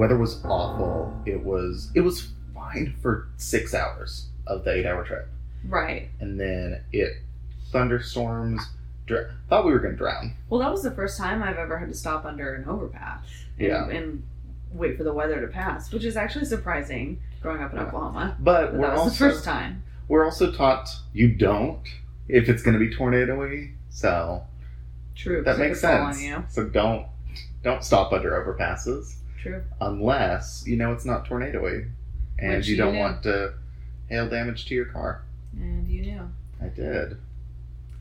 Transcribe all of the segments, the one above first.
weather was awful. It was it was fine for six hours of the eight hour trip, Right. and then it thunderstorms. Dr- thought we were gonna drown. Well, that was the first time I've ever had to stop under an overpass. And, Yeah. And wait for the weather to pass, which is actually surprising growing up in Yeah. Oklahoma. But But we're that was also the first time. we're also taught you don't if it's gonna be tornadoy. So True. that makes sense. On you. So don't don't stop under overpasses True. unless you know it's not tornadoy and Which you you don't knew. want to hail damage to your car. And you knew. I did.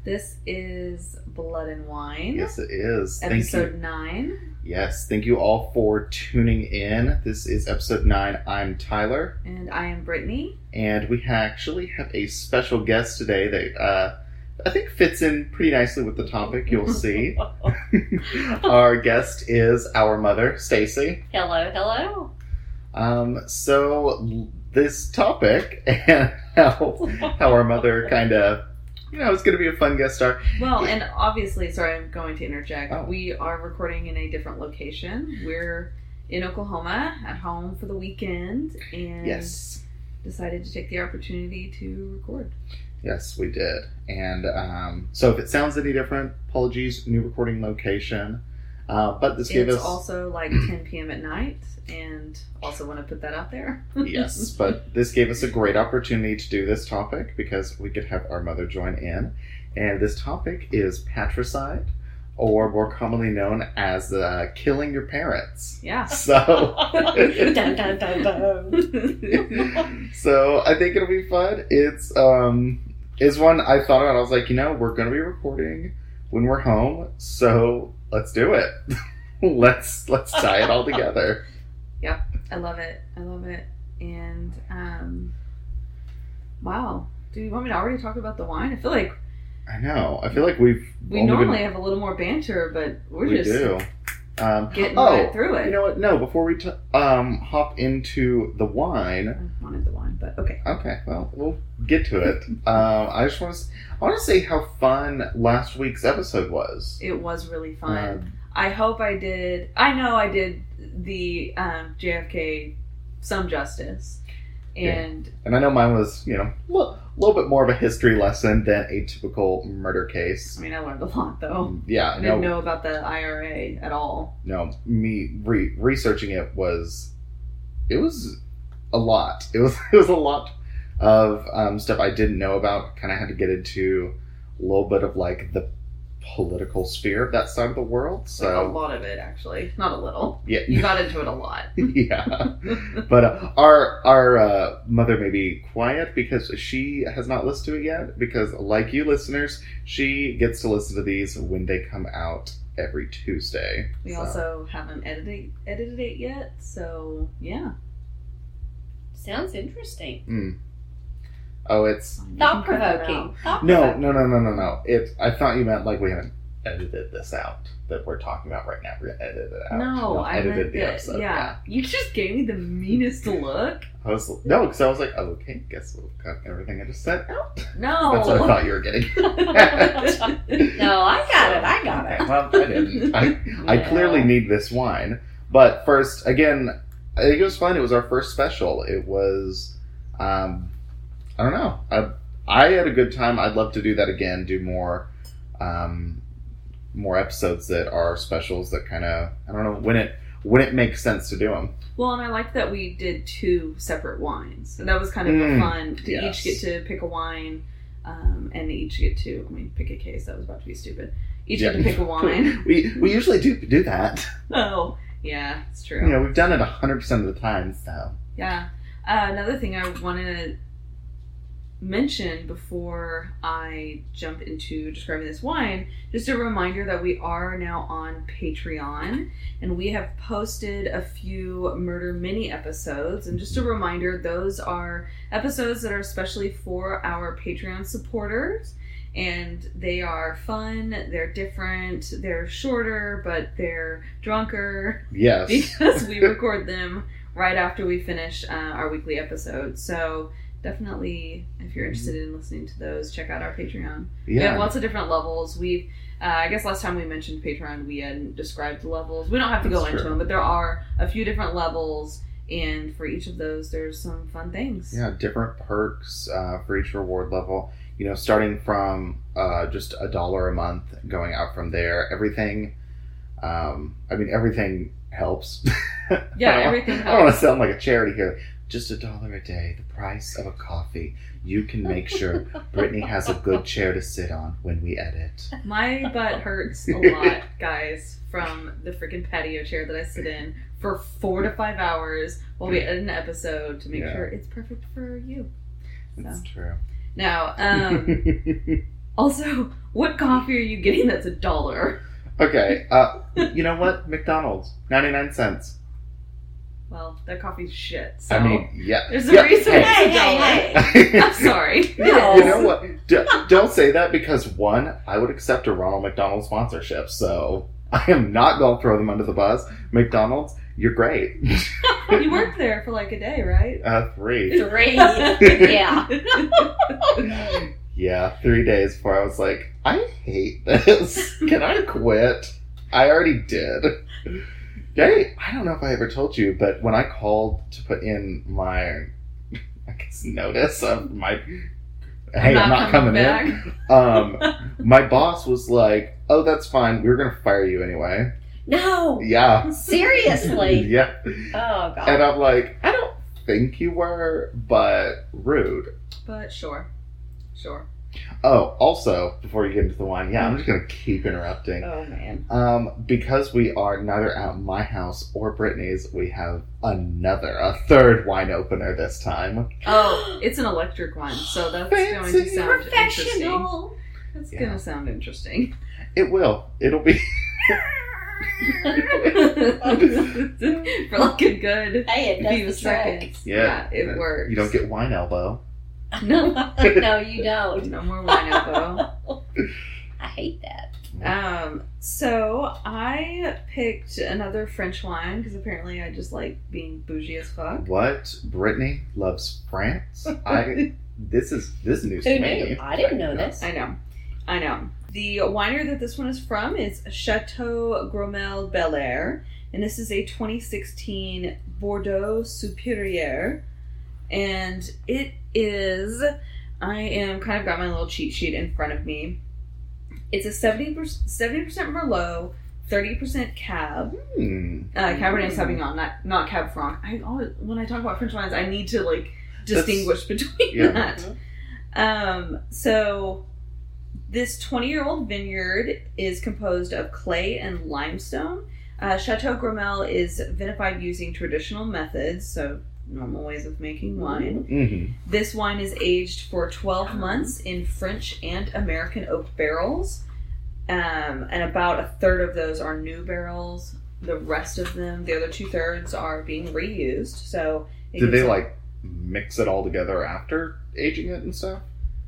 This is Blood and Wine. Yes, it is. Episode nine. Yes, thank you all for tuning in. This is episode nine. I'm Tyler, And I am Brittany. and we actually have a special guest today that uh, I think fits in pretty nicely with the topic. You'll see. our guest is our mother, Stacy. Hello, hello. Um, so this topic and how how our mother kind of, you know, it's going to be a fun guest star. Well, and obviously, sorry, I'm going to interject. Oh. We are recording in a different location. We're in Oklahoma at home for the weekend and Yes. decided to take the opportunity to record. Yes, we did. And um, so if it sounds any different, apologies, new recording location. Uh, but this gave it's us. also like 10 p.m. at night, and also want to put that out there. yes, but this gave us a great opportunity to do this topic because we could have our mother join in. And this topic is patricide, or more commonly known as uh, killing your parents. Yeah. So. dun, dun, dun, dun. so I think it'll be fun. It's um is one I thought about. I was like, you know, we're gonna be recording when we're home, so let's do it. let's let's tie it all together. Yep, I love it. I love it. And um, wow, do you want me to already talk about the wine? I feel like I know. I feel like we've we only been- normally have a little more banter, but we're we just do. Um, getting oh, right through it. you know what? No, before we t- um hop into the wine. I wanted the wine, but okay. Okay, well, we'll get to it. um, I just want to I want to say how fun last week's episode was. It was really fun. Um, I hope I did. I know I did the um, JFK some justice, and And I know mine was, you know, a little, little bit more of a history lesson than a typical murder case. I mean I learned a lot though. Yeah, I no, didn't know about the IRA at all. no. Me re- researching it was, it was a lot. It was it was a lot of um, stuff I didn't know about. Kind of had to get into a little bit of like the political sphere of that side of the world. Like a lot of it actually, not a little. yeah, You got into it a lot. yeah. But uh, our our uh, mother may be quiet because she has not listened to it yet. Because like you listeners, she gets to listen to these when they come out every Tuesday. We So, also haven't edited edited it yet, so yeah. Sounds interesting. mm. Oh, it's You Thought can cut that provoking. out. no, no, no, no, no, no. It. I thought you meant like we haven't edited this out that we're talking about right now. We're gonna edit it out. No, We'll I edited meant the that. episode. yeah. you just gave me the meanest look. I was no, because I was like, oh, okay, guess we'll cut everything I just said out. No, That's what I thought you were getting. No, I got it. I got it. well, I didn't. I, I No. clearly need this wine. But first, again, I think it was fun. It was our first special. It was, um, I don't know. I, I had a good time. I'd love to do that again. Do more, um, more episodes that are specials. That kind of I don't know when it when it makes sense to do them. Well, and I like that we did two separate wines. And that was kind of Mm, fun to yes. each get to pick a wine um, and each get to, I mean, pick a case. That was about to be stupid. Each Yeah. get to pick a wine. we we usually do do that. oh, yeah, it's true. You know, we've done it hundred percent of the time. So Yeah. Uh, another thing I want to mention before I jump into describing this wine, just a reminder that we are now on Patreon and we have posted a few murder mini episodes. And just a reminder, those are episodes that are especially for our Patreon supporters. And they are fun, they're different, they're shorter, but they're drunker yes, because we record them right after we finish uh, our weekly episode. So definitely, if you're interested in listening to those, check out our Patreon. We Yeah. have lots of different levels. We've, uh, I guess last time we mentioned Patreon, we hadn't described the levels. We don't have to go That's into them, but there are a few different levels, and for each of those, there's some fun things. Yeah, different perks uh, for each reward level. You know, starting from uh, just a dollar a month, going out from there. Everything. Um, I mean, everything helps. Yeah, everything I don't want to sound like a charity here. Just a dollar a day, the price of a coffee. You can make sure Brittany has a good chair to sit on when we edit. My butt hurts a lot, guys, from the freaking patio chair that I sit in for four to five hours while we edit an episode to make Yeah. sure it's perfect for you. That's true. Now, um, also, what coffee are you getting that's a dollar? okay, uh, you know what? McDonald's, ninety nine cents. Well, that coffee's shit. So I mean, yeah. there's a yeah, reason hey. it's a dollar. Hey, hey, I'm sorry. No. You know what? D- don't say that because one, I would accept a Ronald McDonald sponsorship, so I am not going to throw them under the bus. McDonald's, you're great. you worked there for like a day, right? Uh, three. Three. yeah. Yeah, three days before I was like, I hate this. Can I quit? I already did. Hey, I don't know if I ever told you, but when I called to put in my, I guess, notice of my, hey, I'm not, coming, in. Um, my boss was like, "Oh, that's fine. We were gonna fire you anyway." No. Yeah, Seriously. yeah. Oh god. And I'm like, I don't think you were, but rude. But sure, sure. Oh, also, before you get into the wine, yeah, I'm just gonna keep interrupting. Oh man. Um, because we are neither at my house or Brittany's, we have another, a third wine opener this time. Oh, it's an electric one, so that's going to Fancy. sound interesting. Professional. That's Yeah. going to sound interesting. It will. It'll be. For like a good Hey, it few does the trick. seconds. Yeah, it works. You don't get wine elbow. no, no, you don't. no more wine elbow. I hate that. Um, so I picked another French wine because apparently I just like being bougie as fuck. What? Brittany loves France? I. This is this is news Who to me. knew? I didn't know this. I know, I know. The winery that this one is from is Chateau Gromel Bel Air, and this is a 2016 Bordeaux Superieur, and it is. I am kind of got my little cheat sheet in front of me. It's a 70 70 percent Merlot, thirty percent Cab, Hmm. uh, Cabernet Mm. Sauvignon, not not Cab Franc. I always when I talk about French wines, I need to like That's- distinguish between yeah. that. Um, so this 20 year old vineyard is composed of clay and limestone. Uh, Chateau Gromel is vinified using traditional methods, so normal ways of making wine. hmm This wine is aged for 12 months in French and American oak barrels. Um, and about a third of those are new barrels. The rest of them, the other two thirds, are being reused. So, it Did they gives like mix it all together after aging it and stuff?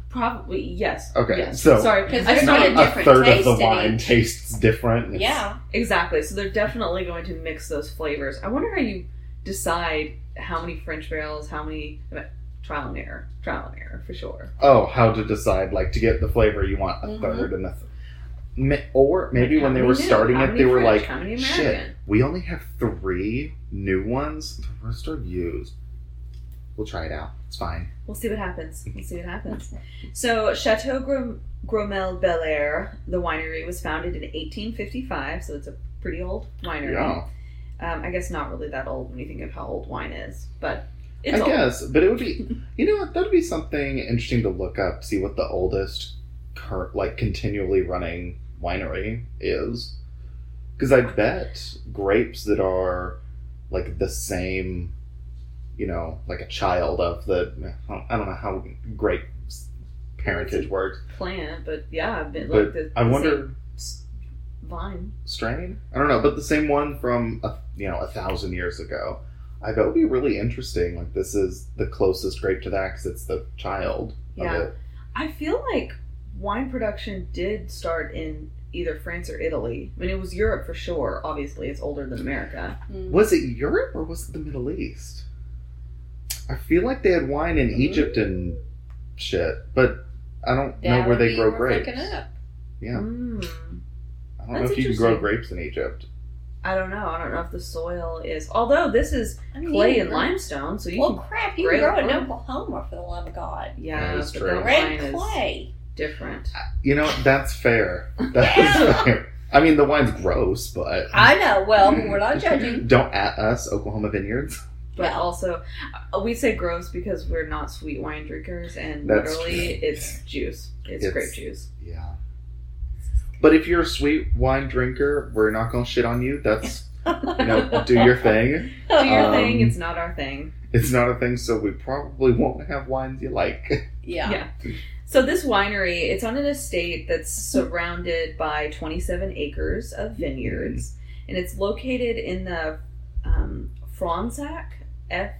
Probably yes. Okay, Yes. so- sorry. Because I there's started not a different third of the wine each. tastes different. It's- Yeah. exactly. So they're definitely going to mix those flavors. I wonder how you decide how many French barrels, how many trial and error, trial and error for sure. Oh, how to decide like to get the flavor you want a Mhm. third and a. Th- or maybe Like, when they were starting it, they were like, "Shit, we only have three new ones. The rest are used. We'll try it out. It's fine." We'll see what happens. We'll see what happens. So, Chateau Grom- Gromel Bel Air, the winery, was founded in 1855, so it's a pretty old winery. Yeah, Um, I guess not really that old when you think of how old wine is, but it's I old. guess, but it would be, you know, what, that'd be something interesting to look up, see what the oldest, current, like continually running winery is, because I bet grapes that are like the same, you know, like a child of the, I don't know how grape parentage works. Plant, but yeah, but, But like the, I wonder vine. strain. I don't know, but the same one from a, you know a thousand years ago. I bet would be really interesting. Like this is the closest grape to that because it's the child Yeah. of it. I feel like wine production did start in either France or Italy. I mean, it was Europe for sure. Obviously, it's older than America. Mm. Was it Europe or was it the Middle East? I feel like they had wine in Egypt and shit, but I don't know where they grow grapes. up. Yeah, Mm. I don't know if you can grow grapes in Egypt. I don't know. I don't know if the soil is. Although this is I mean, clay and limestone, so you Well, can. crap, you grow can grow it in. Oklahoma for the love of God. Yeah, That is true. that Red clay. different. You know, that's fair. That's Yeah. fair. I mean, the wine's gross, but I know. Well, we're not judging. don't at us, Oklahoma vineyards. But Yeah. also, uh, we say gross because we're not sweet wine drinkers, and That's literally, true. it's juice. It's, It's- grape juice. Yeah. But if you're a sweet wine drinker, we're not gonna shit on you. That's you know, do your thing. Do your Um, thing. It's not our thing. It's not a thing, so we probably won't have wines you like. Yeah. Yeah. So this winery, it's on an estate that's surrounded by 27 acres of vineyards, and it's located in the um, Fronsac, F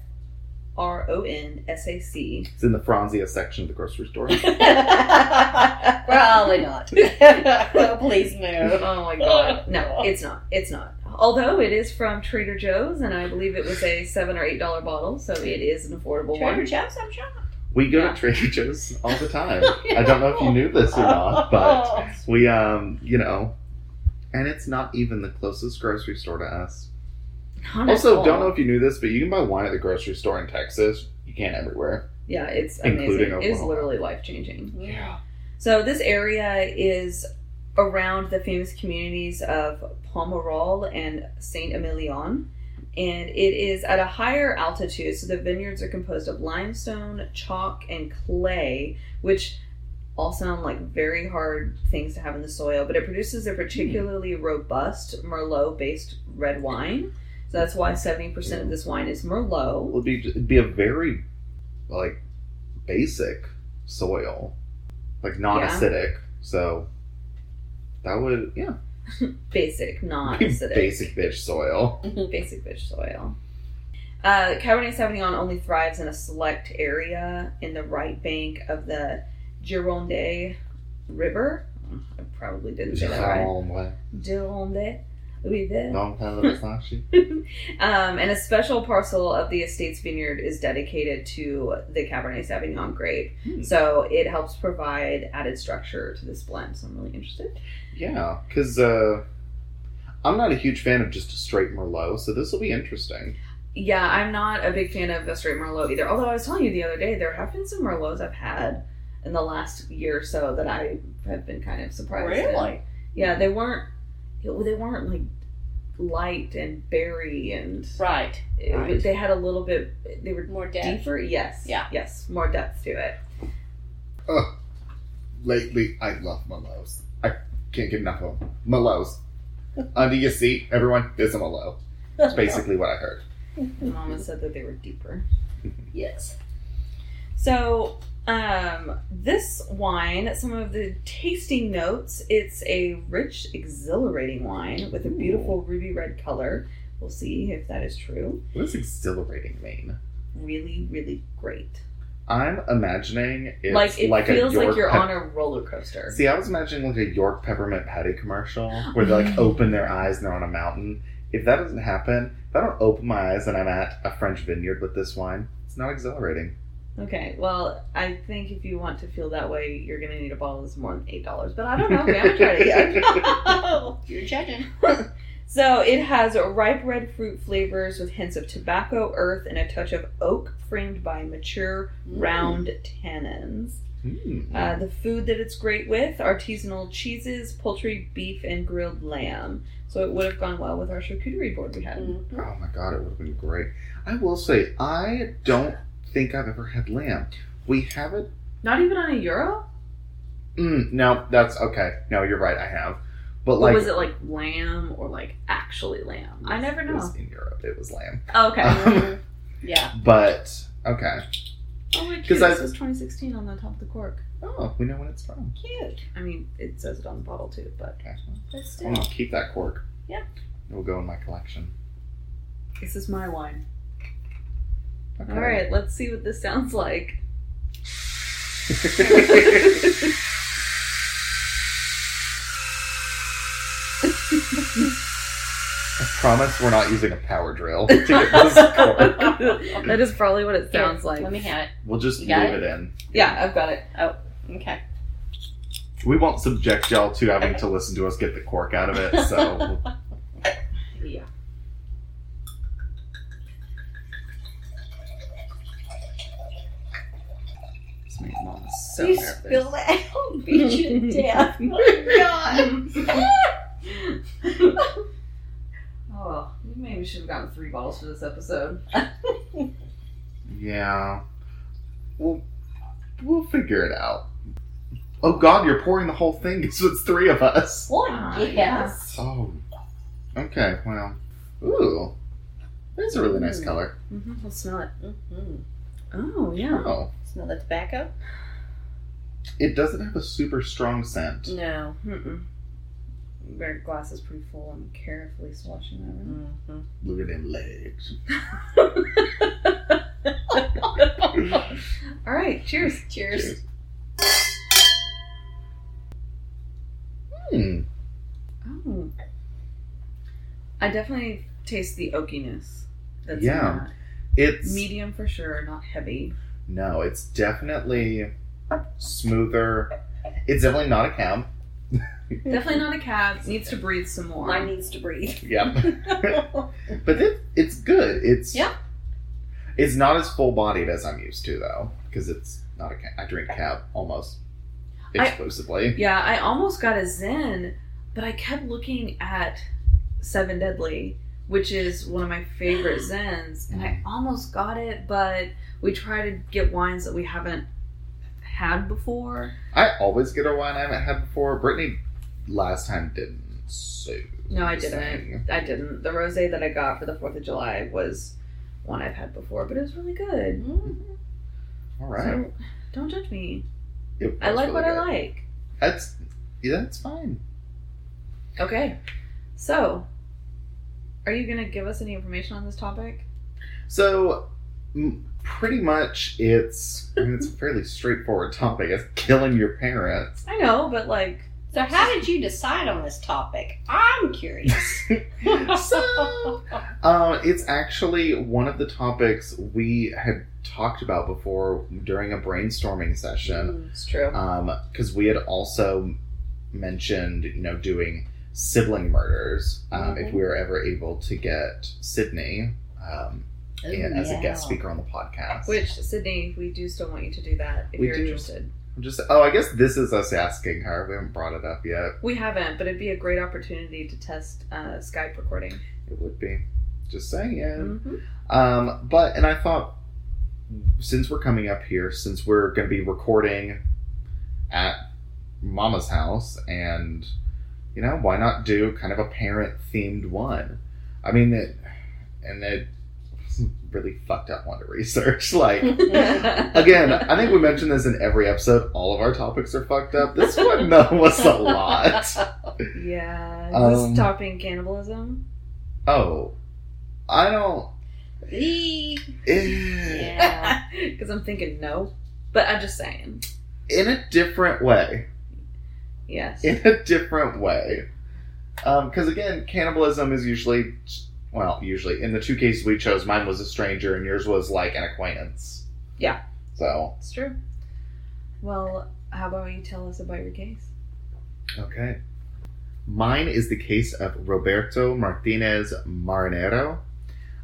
R O N S A C. It's in the Franzia section of the grocery store. Probably not. well, please move. Oh my god. No, it's not. It's not. Although it is from Trader Joe's, and I believe it was a seven or eight dollar bottle, so it is an affordable Trader one. Joe's, I'm sure. We go Yeah. to Trader Joe's all the time. I don't know if you knew this or not, but we, um, you know, and it's not even the closest grocery store to us. Also, don't know if you knew this, but you can buy wine at the grocery store in Texas. You can't everywhere. Yeah, it's amazing. It's literally life changing. Yeah. So this area is around the famous communities of Pomerol and Saint Emilion, and it is at a higher altitude. So the vineyards are composed of limestone, chalk, and clay, which all sound like very hard things to have in the soil. But it produces a particularly robust Merlot-based red wine. So that's why seventy percent of this wine is Merlot. It would be it'd be a very like basic soil, like non-acidic. So that would yeah, Basic, not acidic basic bitch soil. basic fish soil. Uh, Cabernet Sauvignon only thrives in a select area in the right bank of the Gironde River. I probably didn't say that right. Don't Gironde River. tell the Versace. Um, and a special parcel of the estate's vineyard is dedicated to the Cabernet Sauvignon grape. Hmm. So it helps provide added structure to this blend. So I'm really interested. Yeah, because uh, I'm not a huge fan of just a straight Merlot, so this will be interesting. Yeah, I'm not a big fan of a straight Merlot either. Although I was telling you the other day, there have been some Merlots I've had in the last year or so that I have been kind of surprised. at. Really? Yeah, they weren't. They weren't like light and berry and Right. it- Right. they had a little bit. They were More depth. deeper. Yes. Yeah. Yes. More depth to it. Lately, I love Merlots. I can't get enough of them. Merlots. Under your seat, everyone, there's a Merlot. That's basically what I heard. Mama said that they were deeper. yes. So, um, this wine, some of the tasting notes, it's a rich, exhilarating wine with a beautiful ruby red color. We'll see if that is true. What does exhilarating mean? Really, really great. I'm imagining it's like it like feels like you're pep- on a roller coaster. See, I was imagining like a York peppermint patty commercial where they like open their eyes and they're on a mountain. If that doesn't happen, if I don't open my eyes and I'm at a French vineyard with this wine, it's not exhilarating. Okay, well, I think if you want to feel that way, you're gonna need a bottle that's more than eight dollars. But I don't know. We haven't tried it yet. You're judging. So it has ripe red fruit flavors with hints of tobacco, earth, and a touch of oak, framed by mature round tannins. Mm. Uh, the food that it's great with artisanal cheeses, poultry, beef, and grilled lamb. So it would have gone well with our charcuterie board we had. Mhm. Oh my god, it would have been great. I will say, I don't think I've ever had lamb. We have it. Not even on a euro. Mm, no, that's okay. No, you're right. I have, but like, was it like lamb or like actually lamb? I never It know. was in Europe, it was lamb. Oh, okay. Mhm. Yeah. But okay. oh, wait, cute. I- says 2016 on the top of the cork. Oh, we know when it's from. Cute. I mean, it says it on the bottle too, but Okay. I'm still. gonna keep that cork. Yeah. It will go in my collection. this is my wine. Okay. All right, let's see what this sounds like. I promise we're not using a power drill to get this cork. that is probably what it Here, sounds like. Let me have it. We'll just You leave it? it? in. Yeah, I've got it. Oh, okay. We won't subject y'all to having to listen to us get the cork out of it, so Yeah. This makes mom so you nervous. spill that, I'll beat you to death. Oh oh, maybe we should have gotten three bottles for this episode. yeah. We'll we'll figure it out. Oh God, you're pouring the whole thing, so it's three of us. Well, Ah, yes. Oh. Okay, well. Ooh. That's a really nice Mm. color. Mm-hmm. We'll smell it. Mm-hmm. Oh yeah. Oh. Smell the tobacco? It doesn't have a super strong scent. No. Mm-mm. Their glass is pretty full. I'm carefully swashing that. Mm-hmm. Look at them legs. All right. Cheers. Cheers. Hmm. Oh. I definitely taste the oakiness. That's Yeah. in that. It's medium for sure, not heavy. no, it's definitely smoother. It's definitely not a cab. Definitely not a cab. Needs to breathe some more. Mine needs to breathe. Yep. but it, it's good. It's Yeah. It's not as full bodied as I'm used to though, because it's not a cab. I drink cab almost I- exclusively. yeah, I almost got a Zin, but I kept looking at Seven Deadly, which is one of my favorite Zins, and I almost got it, but we try to get wines that we haven't had before. I always get a wine I haven't had before. Brittany last time didn't. So No, I didn't. saying. I didn't. The rosé that I got for the Fourth of July was one I've had before, but it was really good. Mhm. All right. So don't judge me. I like really what I like. That's yeah, that's fine. Okay. So, are you going to give us any information on this topic? So, m- pretty much, it's I mean, it's a fairly straightforward topic. It's killing your parents. I know, but like, So, how did you decide on this topic? I'm curious. So- Um, it's actually one of the topics we had talked about before during a brainstorming session. it's true. Because we had also mentioned, you know, doing sibling murders um, if Mhm. we were ever able to get Sydney um, in, as a guest speaker on the podcast. Which Sydney, we do still want you to do that if We you're do. interested. I'm just oh, I guess this is us asking her. We haven't brought it up yet. We haven't, but it'd be a great opportunity to test uh, Skype recording. It would be. Just saying. Mm-hmm. Um, but and I thought since we're coming up here, since we're going to be recording at Mama's house, and you know, why not do kind of a parent themed one? I mean, it, and it really fucked up one to research. Like again, I think we mentioned this in every episode. All of our topics are fucked up. This one though was a lot. yeah. Is Um, this stopping cannibalism? Oh, I don't. Eh, Yeah. Because I'm thinking no, but I'm just saying. In a different way. Yes. in a different way. Because again, cannibalism is usually, well, usually in the two cases we chose, mine was a stranger and yours was like an acquaintance. Yeah. So It's true. Well, how about you tell us about your case? okay, mine is the case of Roberto Martinez Marinero,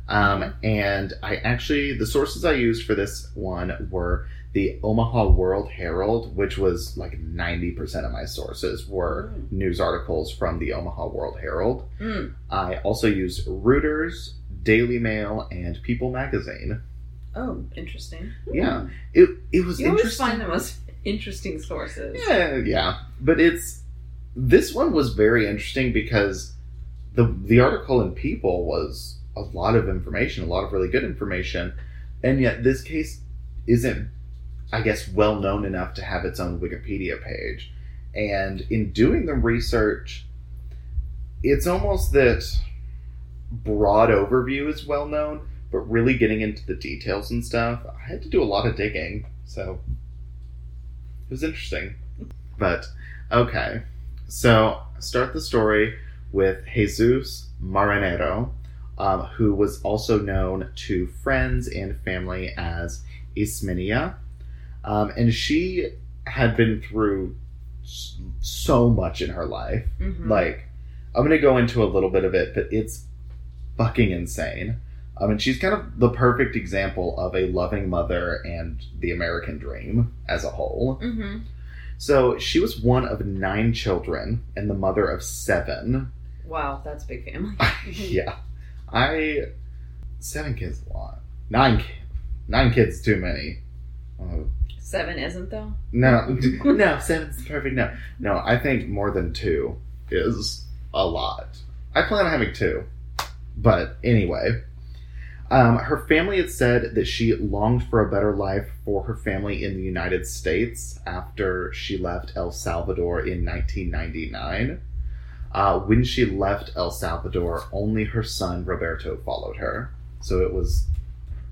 um, and I actually the sources I used for this one were the Omaha World Herald, which was like ninety percent of my sources were Mm. news articles from the Omaha World Herald. Mm. I also used Reuters, Daily Mail, and People Magazine. Oh, interesting. Yeah, it it was You always find the most interesting sources. yeah, yeah, but it's this one was very interesting because the the article in People was a lot of information, a lot of really good information, and yet this case isn't, I guess, well known enough to have its own Wikipedia page. And in doing the research, it's almost that broad overview is well known, but really getting into the details and stuff, I had to do a lot of digging. So it was interesting. But okay, so start the story with Jesus Marinero, um, who was also known to friends and family as Ismenia. Um, and she had been through so much in her life. Mhm. Like, I'm going to go into a little bit of it, but it's fucking insane. I mean, she's kind of the perfect example of a loving mother and the American dream as a whole. Mhm. So she was one of nine children and the mother of seven. Wow, that's a big family. yeah, I seven kids is a lot. Nine, nine kids too many. Uh, Seven isn't though. no, no, seven's perfect. No, no, I think more than two is a lot. I plan on having two, but anyway. Um, her family had said that she longed for a better life for her family in the United States after she left El Salvador in 1999. Uh, when she left El Salvador, only her son Roberto followed her. So it was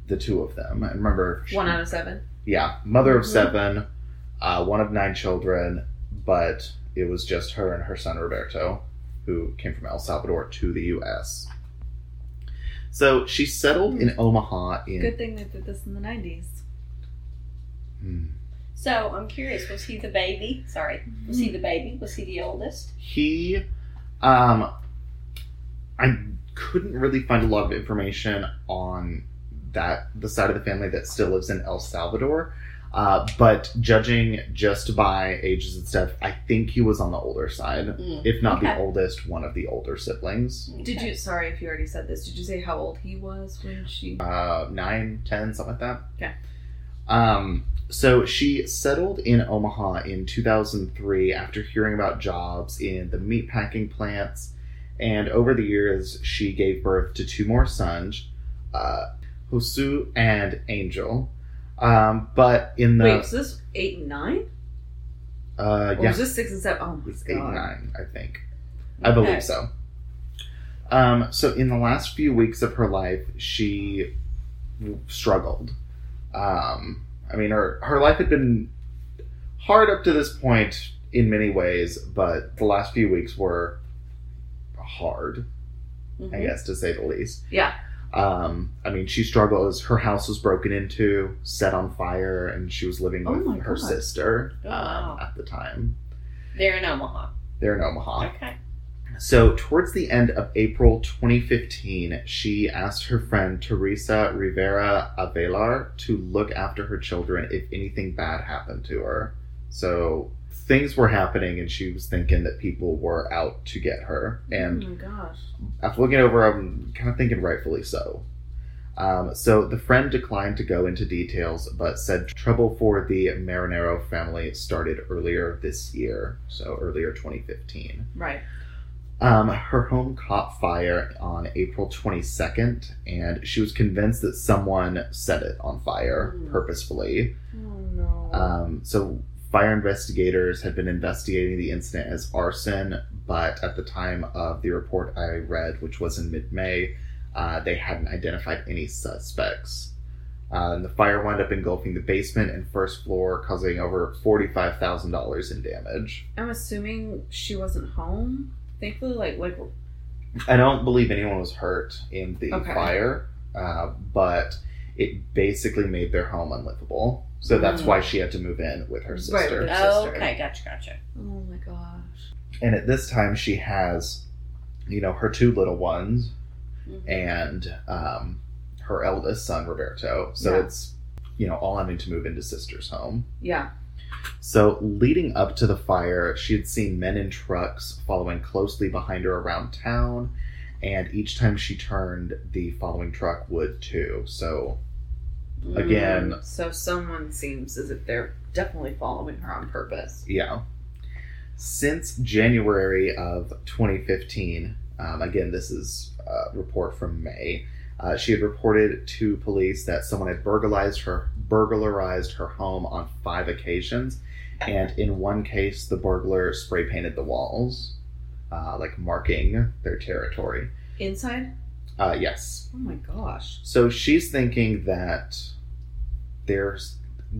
the two of them. I remember, she- One out of seven. Yeah, mother of Mhm. seven, uh, one of nine children, but it was just her and her son Roberto who came from El Salvador to the U.S. So she settled in Omaha in. Good thing they did this in the nineties. Hmm. So I'm curious, was he the baby? Sorry. Was he the baby? Was he the oldest? He, um, I couldn't really find a lot of information on that the side of the family that still lives in El Salvador. Uh, but judging just by ages and stuff, I think he was on the older side. Mm. if not the oldest, one of the older siblings. Did you? Sorry if you already said this. Did you say how old he was when she? Uh, nine, ten, something like that. Yeah. Um, so she settled in Omaha in 2003 after hearing about jobs in the meatpacking plants, and over the years she gave birth to two more sons, uh, Josue and Angel. Um, but in the Wait, was this eight and nine? uh, Or yeah, was this six and seven? Oh my It's god. eight and nine, I think. I believe so. Um, so in the last few weeks of her life, she struggled. Um, I mean, her her life had been hard up to this point in many ways, but the last few weeks were hard, I Mhm. guess to say the least. Yeah. Um, I mean, she struggled as her house was broken into, set on fire, and she was living Oh with her God. sister Oh, um, at the time. They're in Omaha. They're in Omaha. Okay. So, towards the end of April 2015, she asked her friend Teresa Rivera Avelar to look after her children if anything bad happened to her. So, things were happening, and she was thinking that people were out to get her. And oh my gosh. after looking over, I'm kind of thinking rightfully so. Um, so the friend declined to go into details, but said trouble for the Marinero family started earlier this year, so earlier 2015. Right. Um, her home caught fire on April 22nd, and she was convinced that someone set it on fire Mm. purposefully. Oh no. Um, so, fire investigators had been investigating the incident as arson, but at the time of the report I read, which was in mid May, uh, they hadn't identified any suspects. Uh, and the fire wound up engulfing the basement and first floor, causing over $45,000 in damage. I'm assuming she wasn't home. Thankfully, like like I don't believe anyone was hurt in the Okay. fire, uh, but it basically made their home unlivable. So that's Mm. why she had to move in with her Right, sister. with her Oh, sister. okay. Gotcha. Gotcha. oh my gosh. And at this time, she has, you know, her two little ones Mhm. and um, her eldest son, Roberto. So Yeah. it's, you know, all having to move into sister's home. Yeah. So leading up to the fire, she had seen men in trucks following closely behind her around town. And each time she turned, the following truck would too. So Mm. again, So someone seems as if they're definitely following her on purpose. Yeah. Since January of 2015, um, again, this is a report from May, uh, she had reported to police that someone had burglarized her burglarized her home on five occasions, and in one case, the burglar spray painted the walls, uh, like marking their territory. Inside? Uh, yes. Oh my gosh. So she's thinking that there's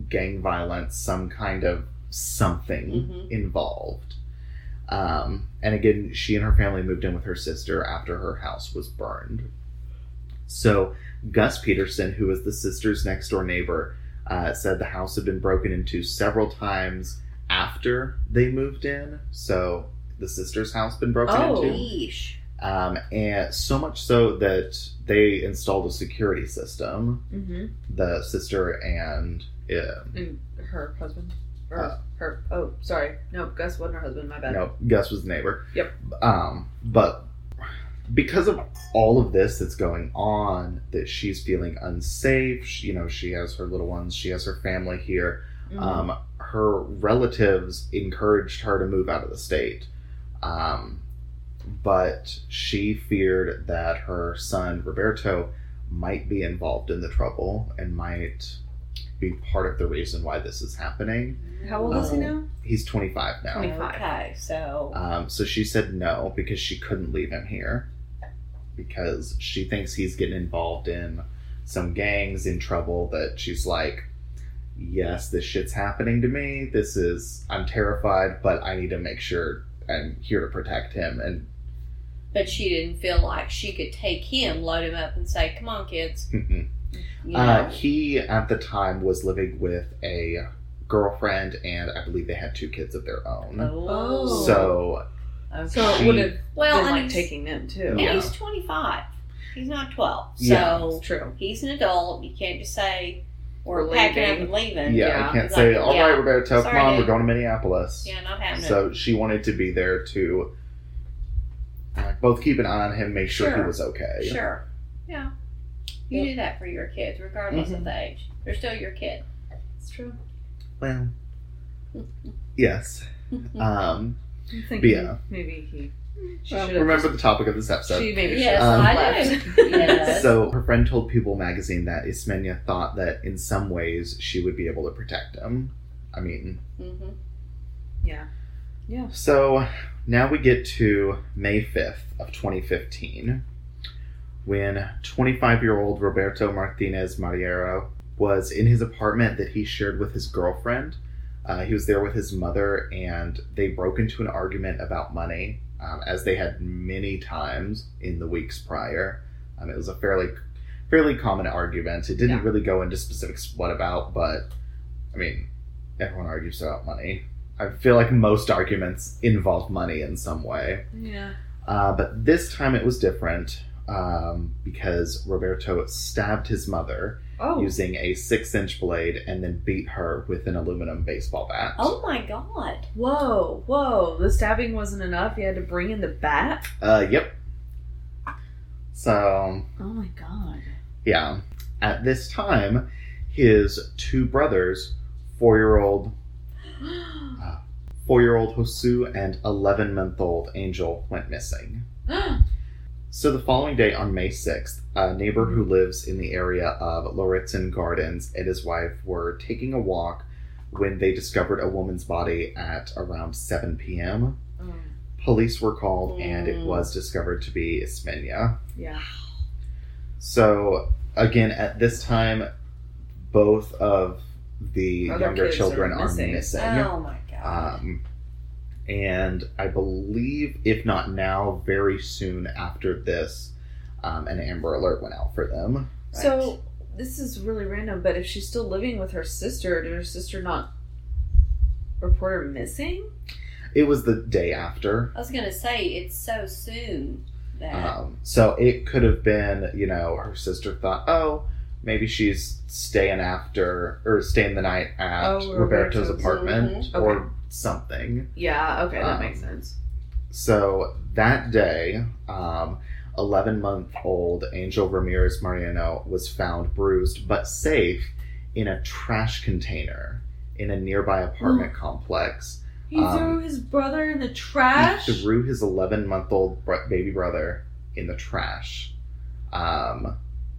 gang violence, some kind of something Mhm. involved. Um, and again, she and her family moved in with her sister after her house was burned. So, Gus Peterson, who was the sister's next door neighbor, uh, said the house had been broken into several times after they moved in. So, the sister's house been broken Oh. into. Yeesh. Um, and so much so that they installed a security system. Mm-hmm. The sister and uh, And her husband. Or Uh, her. Oh, sorry. No, Gus wasn't her husband. My bad. no, Gus was the neighbor. Yep. Um, but because of all of this that's going on, that she's feeling unsafe. She, you know, she has her little ones. She has her family here. Mhm. Um, her relatives encouraged her to move out of the state. Um, but she feared that her son Roberto might be involved in the trouble and might be part of the reason why this is happening. How old is he now? He's 25 now. 25. Okay, so Um, so she said no because she couldn't leave him here because she thinks he's getting involved in some gangs in trouble that she's like, yes, this shit's happening to me. This is, I'm terrified, but I need to make sure I'm here to protect him. And but she didn't feel like she could take him, load him up, and say, "Come on, kids." mm-mm. You know. uh, he at the time was living with a girlfriend, and I believe they had two kids of their own. oh. So Okay. So it would have well, been and like he's, taking them too. and Yeah. he's twenty five. He's not twelve. So Yeah. True. he's an adult. You can't just say we're, We're packing up and leaving. yeah, Yeah. I can't He's say, like, all yeah, right, Roberto, sorry, come on, we're going to Minneapolis. Yeah, not happening. So she wanted to be there to uh, both keep an eye on him, make sure, he was okay. Sure. Yeah. You Yep. do that for your kids, regardless Mhm. of the age. They're still your kid. It's true. Well, yes. Um, But yeah. maybe he. She well, should've remember the topic of this episode. She maybe Yes, Um, I left. Yes. So her friend told People magazine that Ismenia thought that in some ways she would be able to protect him. I mean, hmm yeah. so now we get to May 5th of 2015 when 25-year-old Roberto Martinez Marinero was in his apartment that he shared with his girlfriend. Uh, he was there with his mother and they broke into an argument about money um, as they had many times in the weeks prior. Um, it was a fairly fairly common argument. It didn't Yeah. really go into specifics what about, but I mean, everyone argues about money. I feel like most arguments involve money in some way. Yeah. Uh, but this time it was different um, because Roberto stabbed his mother Oh. using a six inch blade and then beat her with an aluminum baseball bat. Oh my god. Whoa, whoa. The stabbing wasn't enough. You had to bring in the bat? Uh, yep. So, Oh my god. yeah. At this time, his two brothers, four year old four year old Josue and eleven month old Angel, went missing. So the following day, on May 6th, a neighbor who lives in the area of Lauritzen Gardens and his wife were taking a walk when they discovered a woman's body at around 7 p.m. Oh, Police were called and it Mm. was discovered to be Ismenia. yeah. So, again, at this time, both of the Other younger children are are missing. missing. Oh my god. Um, and I believe, if not now, very soon after this, um, an Amber Alert went out for them. So, this is really random, but if she's still living with her sister, did her sister not report her missing? It was the day after. I was gonna say it's so soon that Um, so it could have been, you know, her sister thought, oh, maybe she's staying after or staying the night at Oh, Roberto's Roberto's. apartment Mhm. or something. Yeah, okay, that Um, makes sense. So that day, um, 11 month old Angel Ramirez Mariano was found bruised but safe in a trash container in a nearby apartment complex. He um, threw his brother in the trash? He threw his 11 month old br- baby brother in the trash um,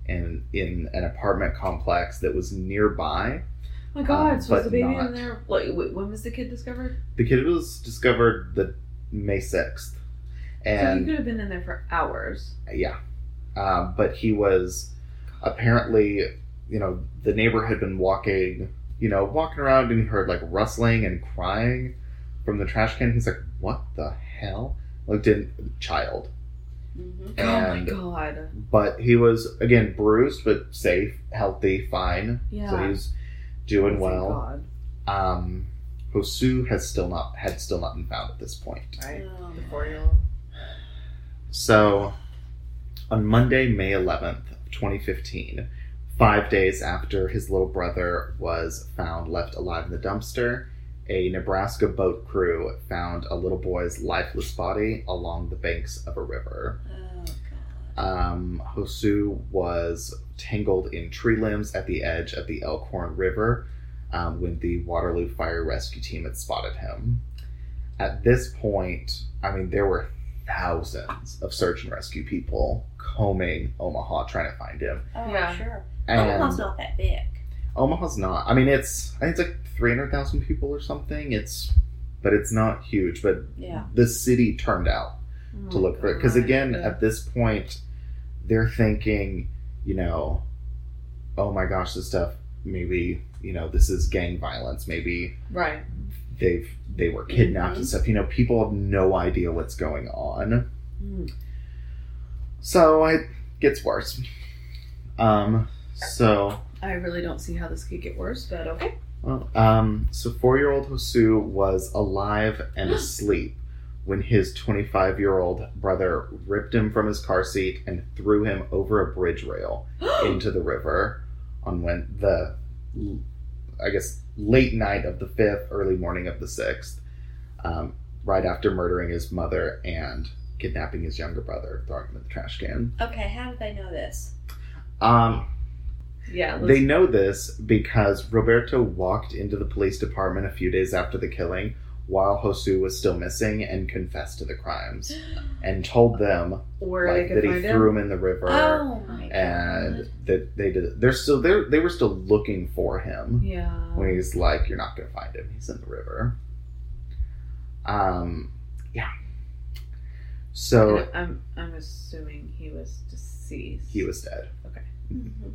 in, in an apartment complex that was nearby. Oh my god, um, so was the baby not- in there? Like, when was the kid discovered? The kid was discovered the May 6th. so he could have been in there for hours. Yeah. Um, but he was apparently, you know, the neighbor had been walking, you know, walking around and he heard like rustling and crying from the trash can. He's like, "What the hell?" Looked in child, hmm oh my and god. but he was again bruised but safe, healthy, fine. Yeah. So he's doing Thank well. God. Um, Josue has still not had still not been found at this point. Right. Oh, The four year old. So, on Monday, May 11th, 2015, five days after his little brother was found left alive in the dumpster, a Nebraska boat crew found a little boy's lifeless body along the banks of a river. oh God. Um, Josue was tangled in tree limbs at the edge of the Elkhorn River um, when the Waterloo Fire Rescue Team had spotted him. At this point, I mean, there were thousands of search and rescue people combing Omaha trying to find him. Oh, Yeah. sure. And Omaha's not that big. Omaha's not. I mean, it's I think it's like three hundred thousand people or something. It's, but it's not huge. But Yeah. the city turned out Oh to look for it because God. again at this point they're thinking you know oh my gosh this stuff maybe you know this is gang violence maybe Right. they've they were kidnapped Mhm. and stuff you know people have no idea what's going on Mm. so it gets worse um so I really don't see how this could get worse, but okay. Well, um, so four-year-old Josue was alive and asleep when his 25-year-old brother ripped him from his car seat and threw him over a bridge rail into the river on when the, I guess, late night of the fifth, early morning of the sixth, um, right after murdering his mother and kidnapping his younger brother, throwing him in the trash can. Okay, how did they know this? Um, yeah. Let's, They know this because Roberto walked into the police department a few days after the killing while Josue was still missing and confessed to the crimes and told them where like that he threw him. him in the river Oh my and God. that they did they're still they they were still looking for him Yeah. when he's like you're not going to find him he's in the river um yeah so And I'm I'm assuming he was deceased. he was dead Mhm.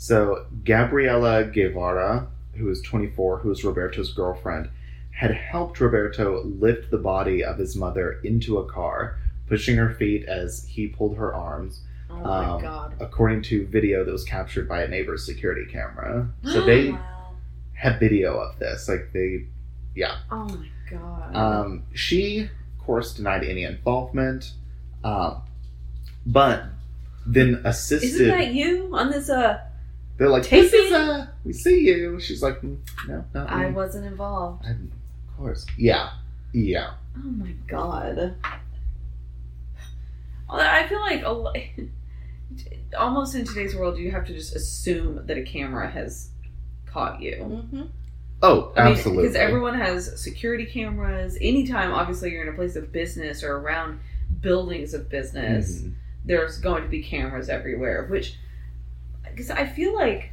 So Gabriela Guevara, who was 24, who was Roberto's girlfriend, had helped Roberto lift the body of his mother into a car, pushing her feet as he pulled her arms, Oh my um, god. according to video that was captured by a neighbor's security camera. So they Wow. have video of this. Like they, yeah. Oh my god. um, she, of course, denied any involvement, um, but then assisted. Isn't that you on this? Uh, They're like, this Taping? is uh, we see you. She's like, "Mm, no, not I me." wasn't involved. I- of course. Yeah. Yeah. Oh my god. I feel like a almost in today's world, you have to just assume that a camera has caught you. mhm. Oh, I mean, absolutely. Because everyone has security cameras. Anytime, obviously, you're in a place of business or around buildings of business, Mhm. there's going to be cameras everywhere. Which, because I feel like,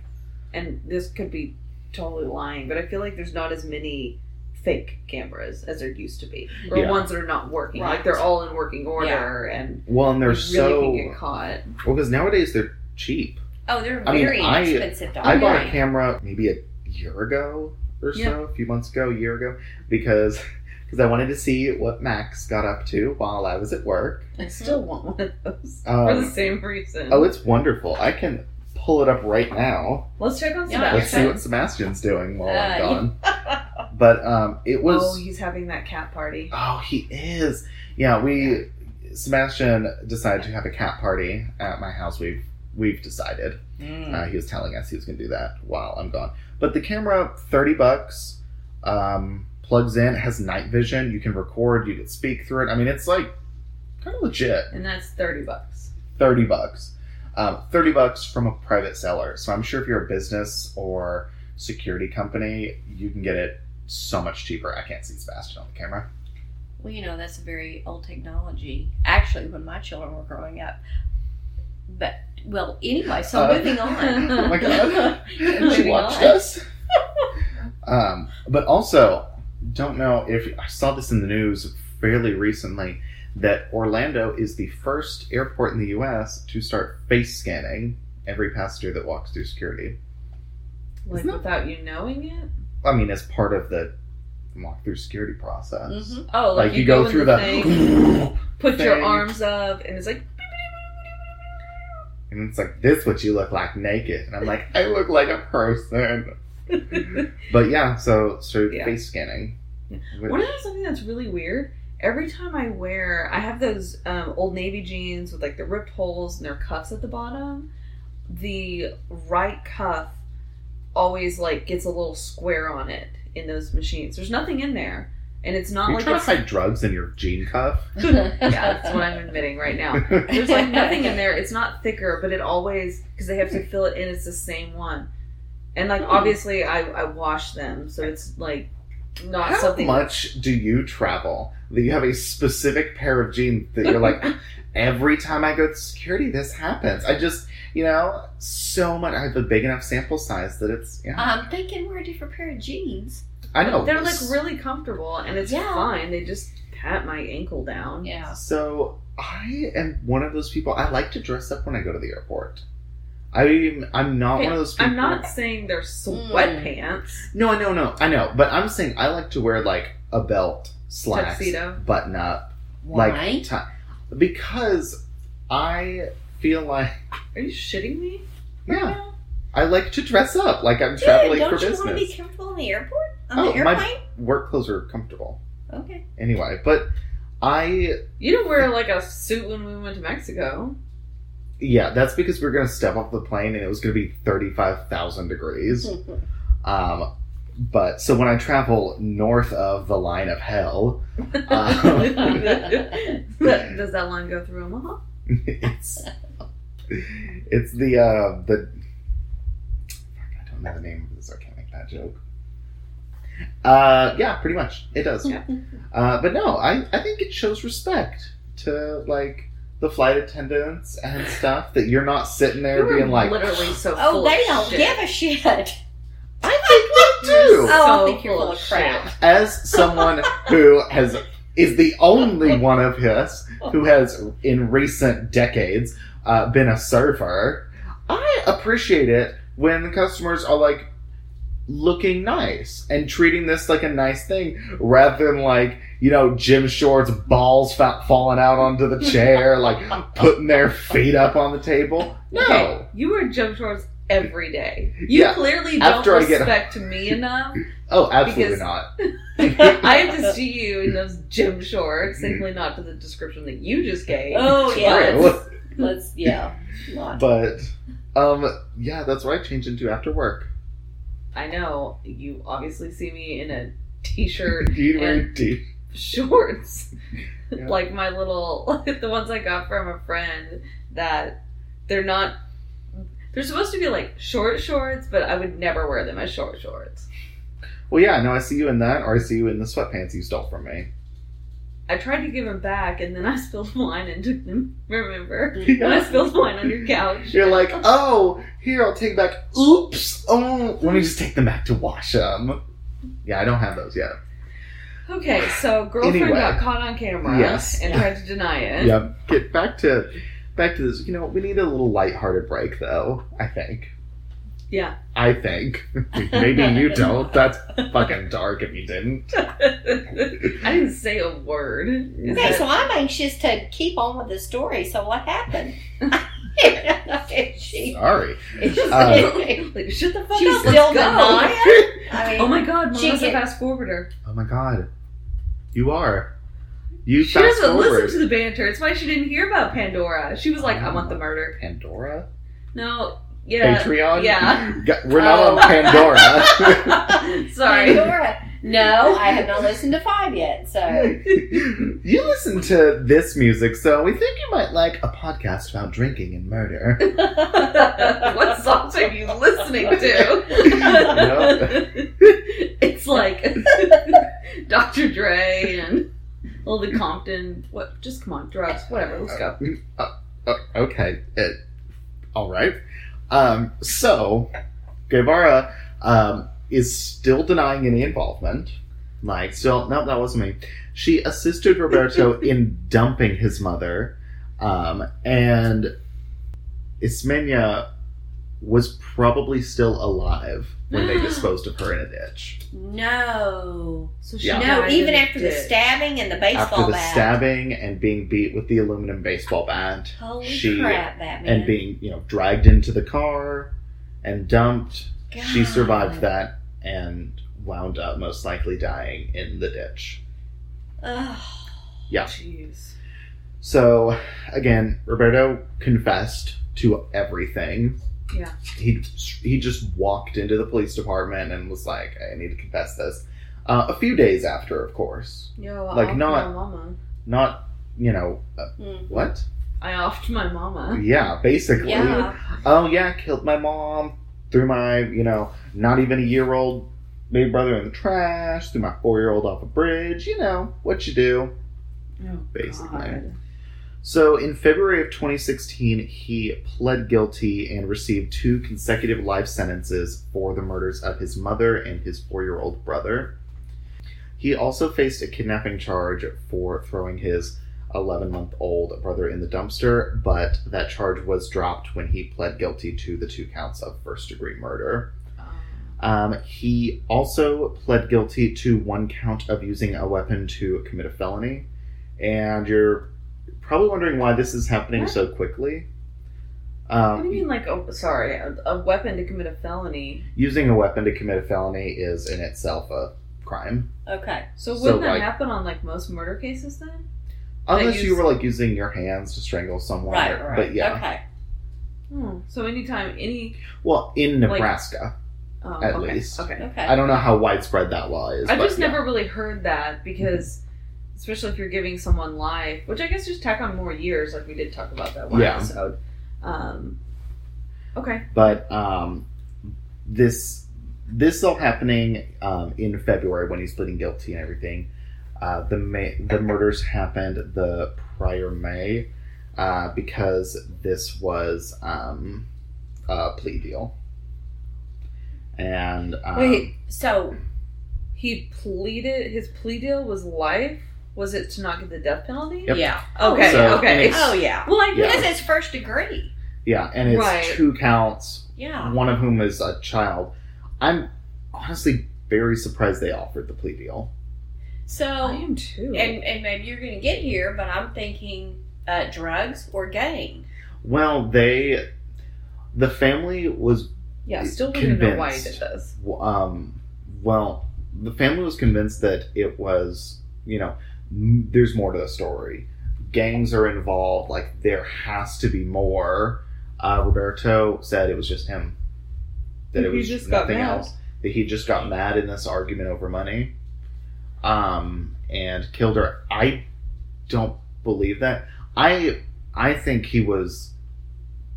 and this could be totally lying, but I feel like there's not as many fake cameras as there used to be, or Yeah. ones that are not working. Like they're all in working order, and Well, and they're really so can get caught. well because nowadays they're cheap. Oh, they're I mean, very I- expensive I bought a camera maybe a year ago or so, Yeah. a few months ago, a year ago, because because I wanted to see what Max got up to while I was at work. I still want one of those Um, for the same reason. Oh, it's wonderful. I can pull it up right now. Let's check on Yeah, Sebastian. Let's see what Sebastian's doing while I'm Uh, gone. But um, it was. Oh, he's having that cat party. Oh, he is. Yeah, we Sebastian decided to have a cat party at my house. We've we've decided. Mm. Uh, he was telling us he was going to do that while I'm gone. But the camera, thirty bucks, um, plugs in, has night vision. You can record. You can speak through it. I mean, it's like kind of legit. And that's 30 bucks. Thirty bucks. Um, thirty bucks from a private seller. So I'm sure if you're a business or security company, you can get it so much cheaper. I can't see Sebastian on the camera. Well, you know, that's a very old technology. Actually, when my children were growing up. But, well, anyway, so Uh, moving on. Oh my god. she Moving watched on. us. um, but also, don't know if I saw this in the news fairly recently that Orlando is the first airport in the U.S. to start face scanning every passenger that walks through security. Like Isn't that- without you knowing it? I mean, as part of the walk through security process. Mhm. Oh, like, Like, you, go, in through the, the, thing, put your arms up, and it's like, and it's like this what you look like naked, and I'm like I look like a person. But yeah, so so Yeah. face scanning. Yeah. Which- Want to know something that's really weird? Every time I wear, I have those um, old navy jeans with like the ripped holes and their cuffs at the bottom. The right cuff always like gets a little square on it in those machines. There's nothing in there, and it's not Are you like trying to hide drugs in your jean cuff? yeah, that's what I'm admitting right now. There's like nothing in there. It's not thicker, but it always because they have to fill it in. It's the same one, and like Hmm. obviously I I wash them, so it's like not How something. much do you travel that you have a specific pair of jeans that you're like, every time I go to security, this happens? I just, you know, so much. I have a big enough sample size that it's, yeah. Uh, I'm thinking we're a different pair of jeans. I know. They're like really comfortable and it's Yeah. fine. They just pat my ankle down. Yeah. So I am one of those people. I like to dress up when I go to the airport. I'm I'm not Okay, one of those people. I'm not saying they're hmm. sweatpants, No, I no, no. I know, but I'm saying I like to wear like a belt, slacks, tuxedo. button up, Why? like ti- because I feel like Are you shitting me? right yeah, now? I like to dress up like I'm Dude, traveling don't for you want to be comfortable in the airport? On Oh, the my- airplane? Work clothes are comfortable Okay. anyway, but I You didn't wear like a suit when we went to Mexico. Yeah, that's because we are gonna step off the plane and it was gonna be thirty five thousand degrees. Um, but so when I travel north of the line of hell, uh, That- Does that line go through Omaha? it's it's the uh the I don't know the name of this. I can't make that joke. Uh, yeah, pretty much it does. Yeah. Uh, but no, I I think it shows respect to like the flight attendants and stuff that you're not sitting there You were being like, literally so. Oh, full they of don't shit. give a shit. I think they do. Oh, I So think you're full of shit. crap. as someone who has is the only one of us who has in recent decades uh, been a surfer i appreciate it when the customers are like looking nice and treating this like a nice thing rather than like you know gym shorts balls fa- falling out onto the chair like putting their feet up on the table no Okay, you wear gym shorts every day. You Yeah, clearly don't after I get- respect me enough. oh absolutely not I have to see you in those gym shorts, thankfully not to the description that you just gave. Oh, yeah. Let's, let's yeah. Not. but um yeah that's what i changed into after work I know you obviously see me in a t-shirt, You'd wear t- shorts, Yeah. like my little the ones I got from a friend that they're not. They're supposed to be like short shorts, but I would never wear them as short shorts. well yeah no i see you in that or i see you in the sweatpants you stole from me I tried to give them back, and then I spilled wine and took them. Remember? And I spilled wine on your couch. you're like oh here i'll take back oops oh let me just take them back to wash them yeah i don't have those yet Okay, so girlfriend Anyway. got caught on camera Yes. and tried to deny it. yeah get back to back to this you know we need a little lighthearted break though i think Yeah. i think maybe you don't that's fucking dark if you didn't I didn't say a word. Is Okay, that- so I'm anxious to keep on with the story. So what happened? she, sorry she's Uh, like, shut the fuck she's up. still let's go. I mean, Oh my god, She Melissa can- fast forwarder. oh my god you are you She doesn't forward listen to the banter. It's why she didn't hear about Pandora. She was like, I want the murder. pandora No, yeah. Patreon? yeah. We're not Oh. on Pandora. Sorry. Pandora. No, I have not listened to five yet. So you listen to this music, so we think you might like a podcast about drinking and murder. what songs are you listening to? it's like Dr. Dre and all the Compton. What? Just come on, drugs. Whatever. Let's go. Uh, okay. Uh, all right. Um, so, Guevara um, is still denying any involvement. Like, still, no, that wasn't me. She assisted Roberto in dumping his mother, um, and Ismenia was probably still alive when they disposed of her in a ditch. no. So she Yeah. No, died even in a after the ditch. stabbing and the baseball After the bat. stabbing and being beat with the aluminum baseball bat, Holy she- crap, Batman. and being you know dragged into the car and dumped, she God. survived that and wound up most likely dying in the ditch. Ugh. Yeah. Jeez. So again, Roberto confessed to everything. Yeah. He he just walked into the police department and was like, "I need to confess this." Uh, a few days after, of course, Yo, Like, not- my mama. not you know uh, Mhm. what? I offed my mama. Yeah, basically. Yeah. Oh yeah, killed my mom. Threw my you know not even a year old baby brother in the trash. Threw my four year old off a bridge. You know what you do. Oh, Basically. God. So in February of 2016, he pled guilty and received two consecutive life sentences for the murders of his mother and his four year old brother. He also faced a kidnapping charge for throwing his 11 month old brother in the dumpster, but that charge was dropped when he pled guilty to the two counts of first degree murder. Um, he also pled guilty to one count of using a weapon to commit a felony. And you're probably wondering why this is happening What? so quickly. what do you Um, mean, like, oh, sorry, a, a weapon to commit a felony? using a weapon to commit a felony is in itself a crime. Okay. So So, wouldn't that like- happen on like most murder cases then? Unless you were like using your hands to strangle someone. Right, right. But yeah. Okay. Hmm. So anytime any Well, in Like- Nebraska. oh, At okay, least. okay. Okay. I don't know how widespread that law is. I just yeah. never really heard that because, especially if you're giving someone life, which I guess just tack on more years, like we did talk about that one Yeah. episode. Um, okay. But um, this this all happening um, in February when he's pleading guilty and everything. Uh, the May, the murders happened the prior May uh, because this was um, a plea deal. And um, Wait. So He pleaded. His plea deal was life. Was it to not get the death penalty? Yep. yeah. Okay. So, okay. Oh yeah. Well, I Yeah. Because it's first degree. yeah, and it's Right. two counts, Yeah. one of whom is a child. I'm honestly very surprised they offered the plea deal. So I am too. and and maybe you're going to get here, but I'm thinking uh, drugs or gang. Well, they, the family was yeah, still don't know why he did this. um, well, the family was convinced that it was, you know, m- there's more to the story. Gangs are involved. Like there has to be more. Uh, Roberto said it was just him. That it He was just got nothing mad. else. That he just got mad in this argument over money, um, and killed her. I don't believe that. I I think he was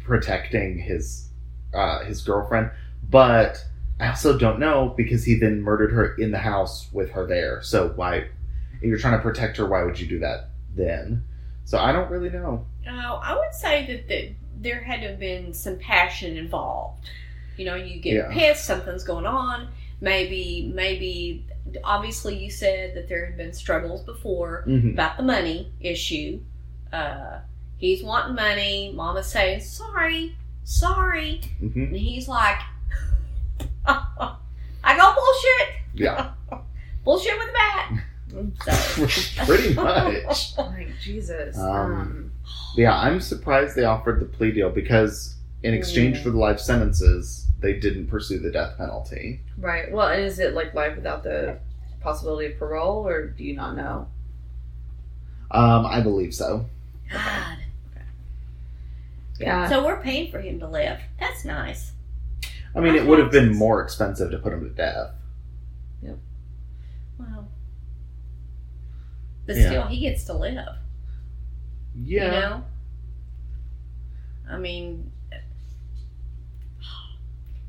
protecting his uh, his girlfriend, but I also don't know because he then murdered her in the house with her there. So why, if you're trying to protect her, why would you do that then? So I don't really know. Uh, I would say that the, there had to have been some passion involved. You know, you get Yeah. pissed, something's going on. Maybe, maybe. Obviously, you said that there had been struggles before Mhm. about the money issue. Uh, he's wanting money. Mama's saying sorry, sorry, hmm and he's like, "I got bullshit, Yeah, bullshit with a. So, pretty much. Like Jesus. Um, Um, Yeah, I'm surprised they offered the plea deal because in exchange Mm. for the life sentences, they didn't pursue the death penalty. right. Well, and is it like life without the possibility of parole, or do you not know? Um, I believe so. God. Yeah. So we're paying for him to live. That's nice. I mean, That's it would have been more expensive to put him to death. Yep. Wow. But Yeah. still, he gets to live. Yeah. You know? I mean,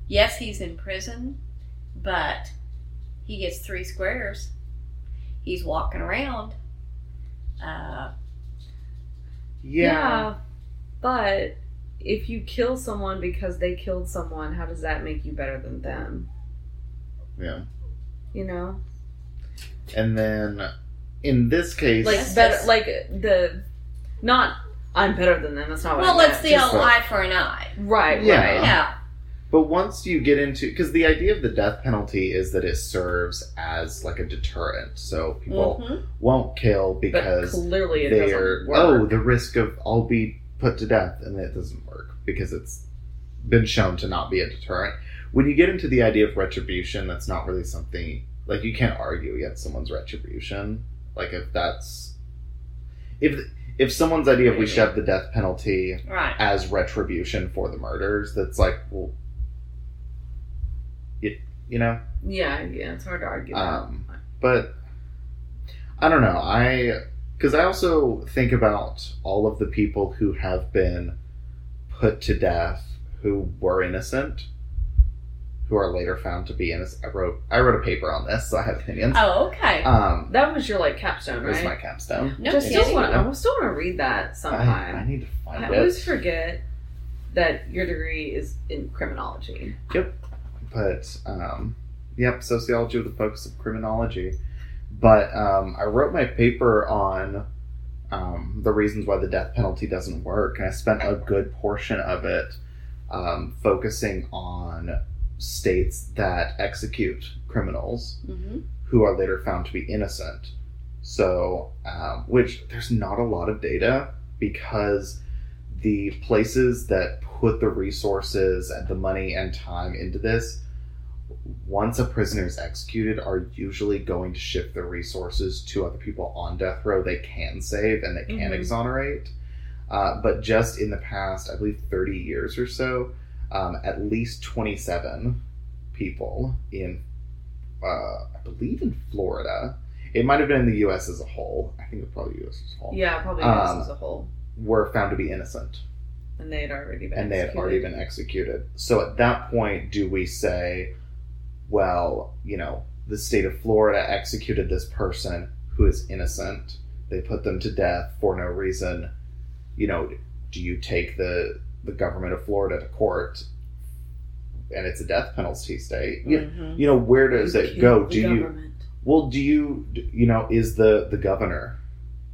yes, he's in prison, but he gets three squares. He's walking around. Uh, Yeah. But if you kill someone because they killed someone, how does that make you better than them? Yeah. You know, And then in this case, like Yes, better, yes. like the not I'm better than them. That's not what. well, I it's meant. the Just- old eye for an eye. right, Yeah. right. Yeah. But once you get into, because the idea of the death penalty is that it serves as like a deterrent, so people Mhm. won't kill But because clearly it they're work. oh the risk of I'll be put to death, and it doesn't work because it's been shown to not be a deterrent. When you get into the idea of retribution, that's not really something like you can't argue against someone's retribution. Like if that's if if someone's idea of we should have the death penalty Right. as retribution for the murders, that's like well, it you know yeah, yeah, it's hard to argue. um, but I don't know. I because I also think about all of the people who have been put to death who were innocent, who are later found to be innocent. I wrote I wrote a paper on this, so I have opinions. Oh, okay. Um, that was your like capstone, that was my capstone. no Just kidding. still want, I still want to read that sometime. I need to find I it. always forget that your degree is in criminology. Yep, but um, yep, sociology with a focus of criminology. But um, I wrote my paper on um, the reasons why the death penalty doesn't work, and I spent a good portion of it um, focusing on states that execute criminals Mhm. who are later found to be innocent. So, um, which there's not a lot of data because the places that put the resources and the money and time into this, once a prisoner is executed, are usually going to shift their resources to other people on death row they can save and they can Mhm. exonerate. Uh, but just in the past, I believe 30 years or so, um, at least 27 people in uh, I believe in Florida. It might have been in the U.S. as a whole. I think it's probably U.S. as a whole. Yeah, probably Um, as a whole. Were found to be innocent, And they had already been and they had already been executed. So at that point, do we say, well, you know, the state of Florida executed this person who is innocent. They put them to death for no reason. You know, do you take the the government of Florida to court? And it's a death penalty state. You, Mhm. you know, where does it go? Do you. Well, do you you know is the the governor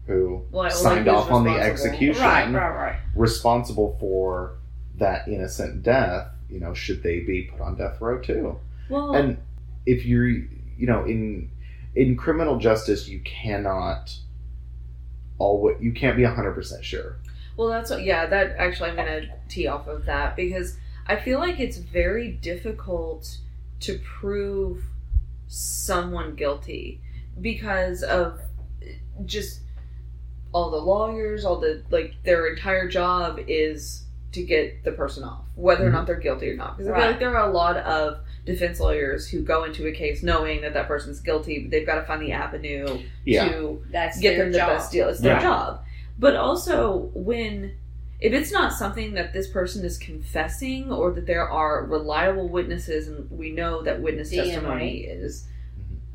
who Well, signed off on the execution Right, right, right. responsible for that innocent death? You know, should they be put on death row too? Well, And if you're you know in in criminal justice, you cannot all what you can't be hundred percent sure. Well, that's what, yeah, that actually, I'm going to tee off of that because I feel like it's very difficult to prove someone guilty because of just all the lawyers, all the, like, their entire job is to get the person off, whether or not mm-hmm. they're guilty or not. Because I feel like there are a lot of defense lawyers who go into a case knowing that that person's guilty, but they've got to find the avenue Yeah, to That's get them the job. best deal. It's their Right. job. But also when if it's not something that this person is confessing or that there are reliable witnesses and we know that witness DNA. testimony is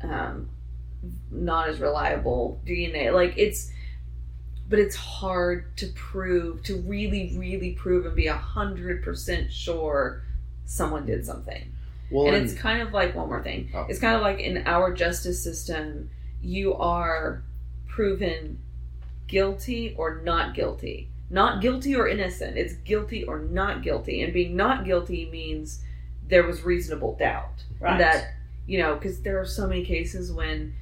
um, not as reliable DNA like it's but it's hard to prove to really really prove and be a hundred percent sure someone did something well, and and- it's kind of like one more thing. Oh. It's kind of like in our justice system, you are proven guilty or not guilty. Not guilty or innocent. It's guilty or not guilty. And being not guilty means there was reasonable doubt. Right. That, you know, because there are so many cases when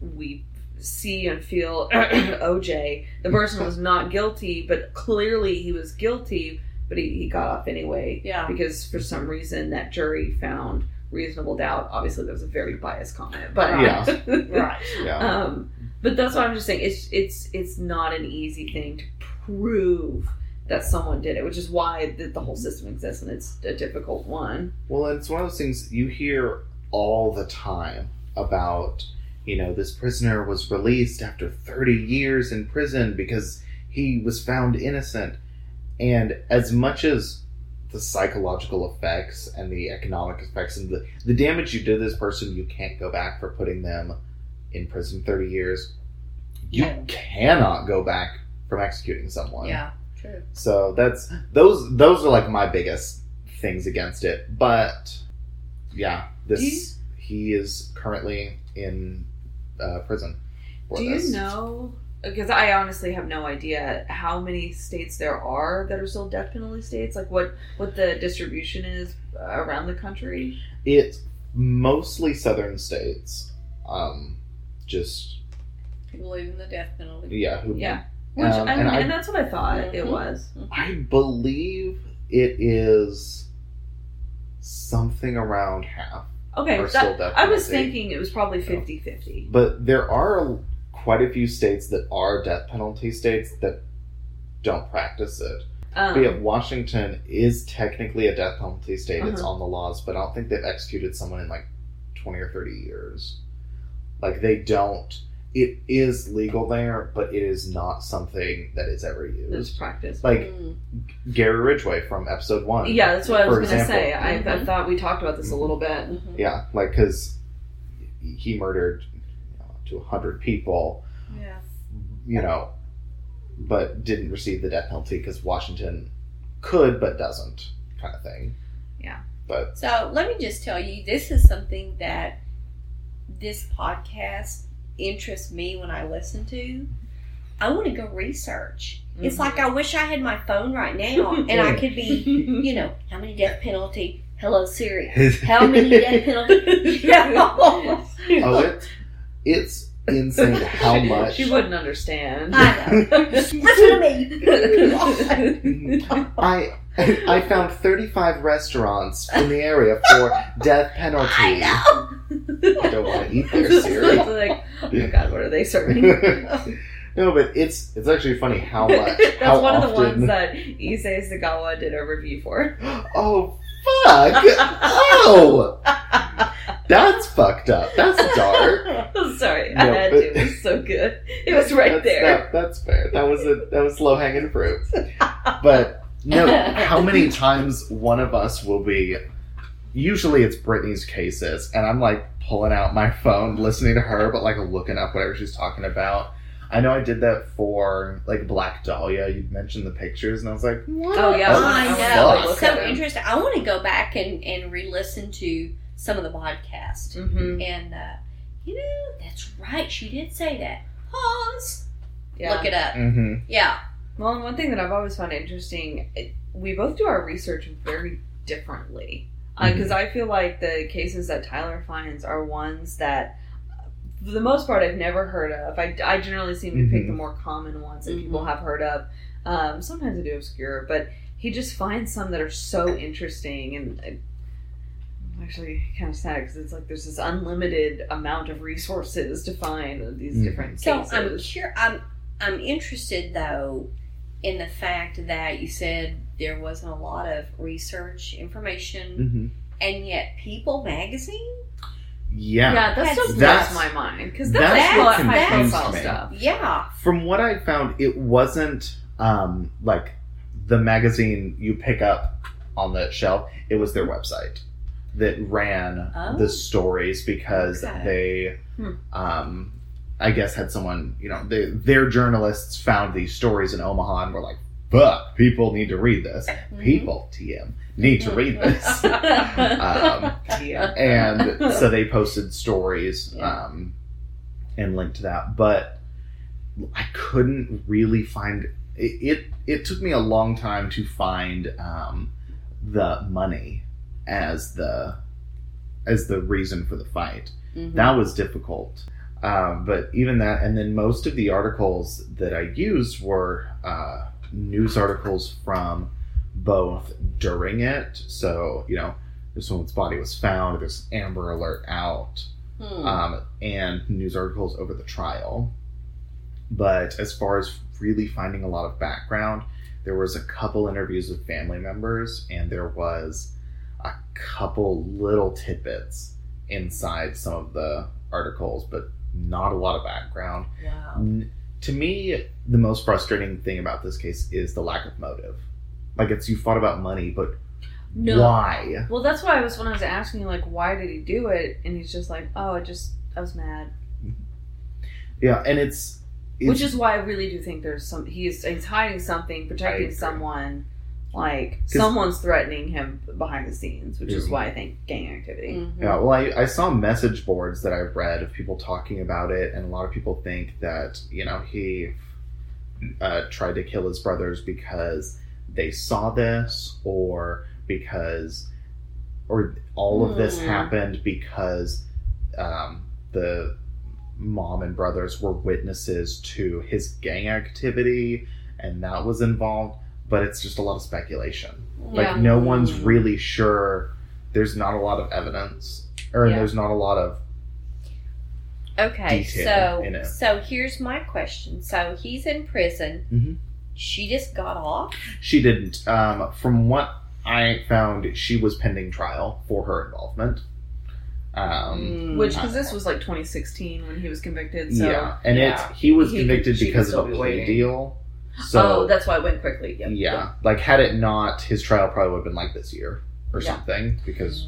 we see and feel OJ, the person was not guilty, but clearly he was guilty, but he, he got off anyway Yeah. because for some reason that jury found reasonable doubt. Obviously, that was a very biased comment, but Yeah. Right. yeah. um, but that's what I'm just saying. It's it's it's not an easy thing to prove that someone did it, which is why the, the whole system exists, and it's a difficult one. Well, and it's one of those things you hear all the time about, you know, this prisoner was released after 30 years in prison because he was found innocent. And as much as the psychological effects and the economic effects and the, the damage you did this person, you can't go back for putting them in prison 30 years. You Yeah. cannot go back from executing someone. Yeah. True. So that's those those are like my biggest things against it. But yeah, this you- he is currently in uh, prison for Do this. you know because I honestly have no idea how many states there are that are still death penalty states. Like what what the distribution is uh, around the country. It's mostly southern states. Um, just People believe in the death penalty. yeah, who Yeah, which Um, I mean, and and, that's what I thought it Mhm. was. I believe it is something around half. Okay, Are that- still death I was thinking it was probably 50-50. But there are quite a few states that are death penalty states that don't practice it. Um, But yeah, Washington is technically a death penalty state. It's Uh-huh. on the laws, but I don't think they've executed someone in like 20 or 30 years. Like they don't. It is legal there, but it is not something that is ever it's used. practice. Like Mm. Gary Ridgway from episode one. yeah, that's what I was gonna example. say. I, I Mhm. thought we talked about this a little bit. Mhm. Yeah, like because he murdered you know, up to 100 people, Yeah. you know, but didn't receive the death penalty because Washington could but doesn't, kind of thing. Yeah. But So let me just tell you, this is something that this podcast interests me when I listen to. I want to go research. It's Mhm. like I wish I had my phone right now and I could be, you know, how many death penalty? Hello Siri. How many death penalty? Yeah. oh, it's it's insane how much. She wouldn't understand. I know. Listen to me. I I found 35 restaurants in the area for death penalty. I know. I don't want to eat there, It's like, oh my god, what are they serving? no, but it's it's actually funny how much. That's how one of the ones that Issei Sagawa did a review for. Oh fuck! oh, that's fucked up. That's dark. Sorry, I had but- to. It was so good. It was right that's, there. that- that's fair. That was a that was low hanging fruit. But no, how many times one of us will be? Usually it's Brittany's cases, and I'm like pulling out my phone, listening to her, but like looking up whatever she's talking about. I know I did that for like Black Dahlia. You mentioned the pictures, and I was like, what? Oh, yeah, the I I know. fuck? It's Look so interesting. I want to go back and, and re listen to some of the podcast. hmm And, uh, you know, that's right. She did say that. Pause. Yeah. Look it up. Mm-hmm. Yeah. Well, and one thing that I've always found interesting, it, we both do our research very differently. Because I feel like the cases that Tyler finds are ones that, for the most part, I've never heard of. I, I generally seem to pick the more common ones that people have heard of. Um, sometimes I do obscure, but he just finds some that are so interesting and. I, I'm actually kind of sad because it's like there's this unlimited amount of resources to find these Mhm. different So cases. I'm cur- I'm I'm interested though in the fact that you said there wasn't a lot of research information, Mm-hmm. and yet People Magazine. Yeah. Yeah, that That's- still blows my mind because that's that's, what high high confused profile me. stuff. Yeah. From what I found, it wasn't um, like the magazine you pick up on the shelf. It was their website that ran Oh. the stories because Okay. they, Hmm. um, I guess, had someone. You know, they, their journalists found these stories in Omaha and were like, "Fuck, people need to read this. Mm-hmm. People, TM, need to read this." um, Yeah. and so they posted stories Yeah. um, and linked to that but i couldn't really find it, it it took me a long time to find um, the money as the as the reason for the fight Mhm. that was difficult um, but even that and then most of the articles that i used were uh, news articles from both during it so you know this woman's body was found there's amber alert out Hmm. um, and news articles over the trial but as far as really finding a lot of background there was a couple interviews with family members and there was a couple little tidbits inside some of the articles but not a lot of background wow. N- to me the most frustrating thing about this case is the lack of motive like it's you fought about money but No. why Well, that's why I was when I was asking like, why did he do it? And he's just like, oh, I just I was mad. Mm-hmm. yeah and it's, it's Which is why I really do think there's some he's he's hiding something, protecting someone Like 'Cause- someone's threatening him behind the scenes, which is why I think gang activity. Mhm. Yeah, well, I, I saw message boards that I read of people talking about it, and a lot of people think that, you know, he uh, tried to kill his brothers because they saw this, or because, or all of this Hmm. happened because um, the mom and brothers were witnesses to his gang activity, and that was involved, but it's just a lot of speculation. Like no one's Mm. really sure. There's not a lot of evidence, or Yeah. there's not a lot of. Okay, so in it. so here's my question. So he's in prison. Mhm. She just got off. She didn't. Um, from what I found, she was pending trial for her involvement. Um, Mm. Which, because this was like 2016 when he was convicted. So, yeah, and yeah. it he was He convicted could- because of a plea waiting. deal. So oh, that's why it went quickly. Yep. yeah, like had it not, his trial probably would have been like this year or Yeah. something because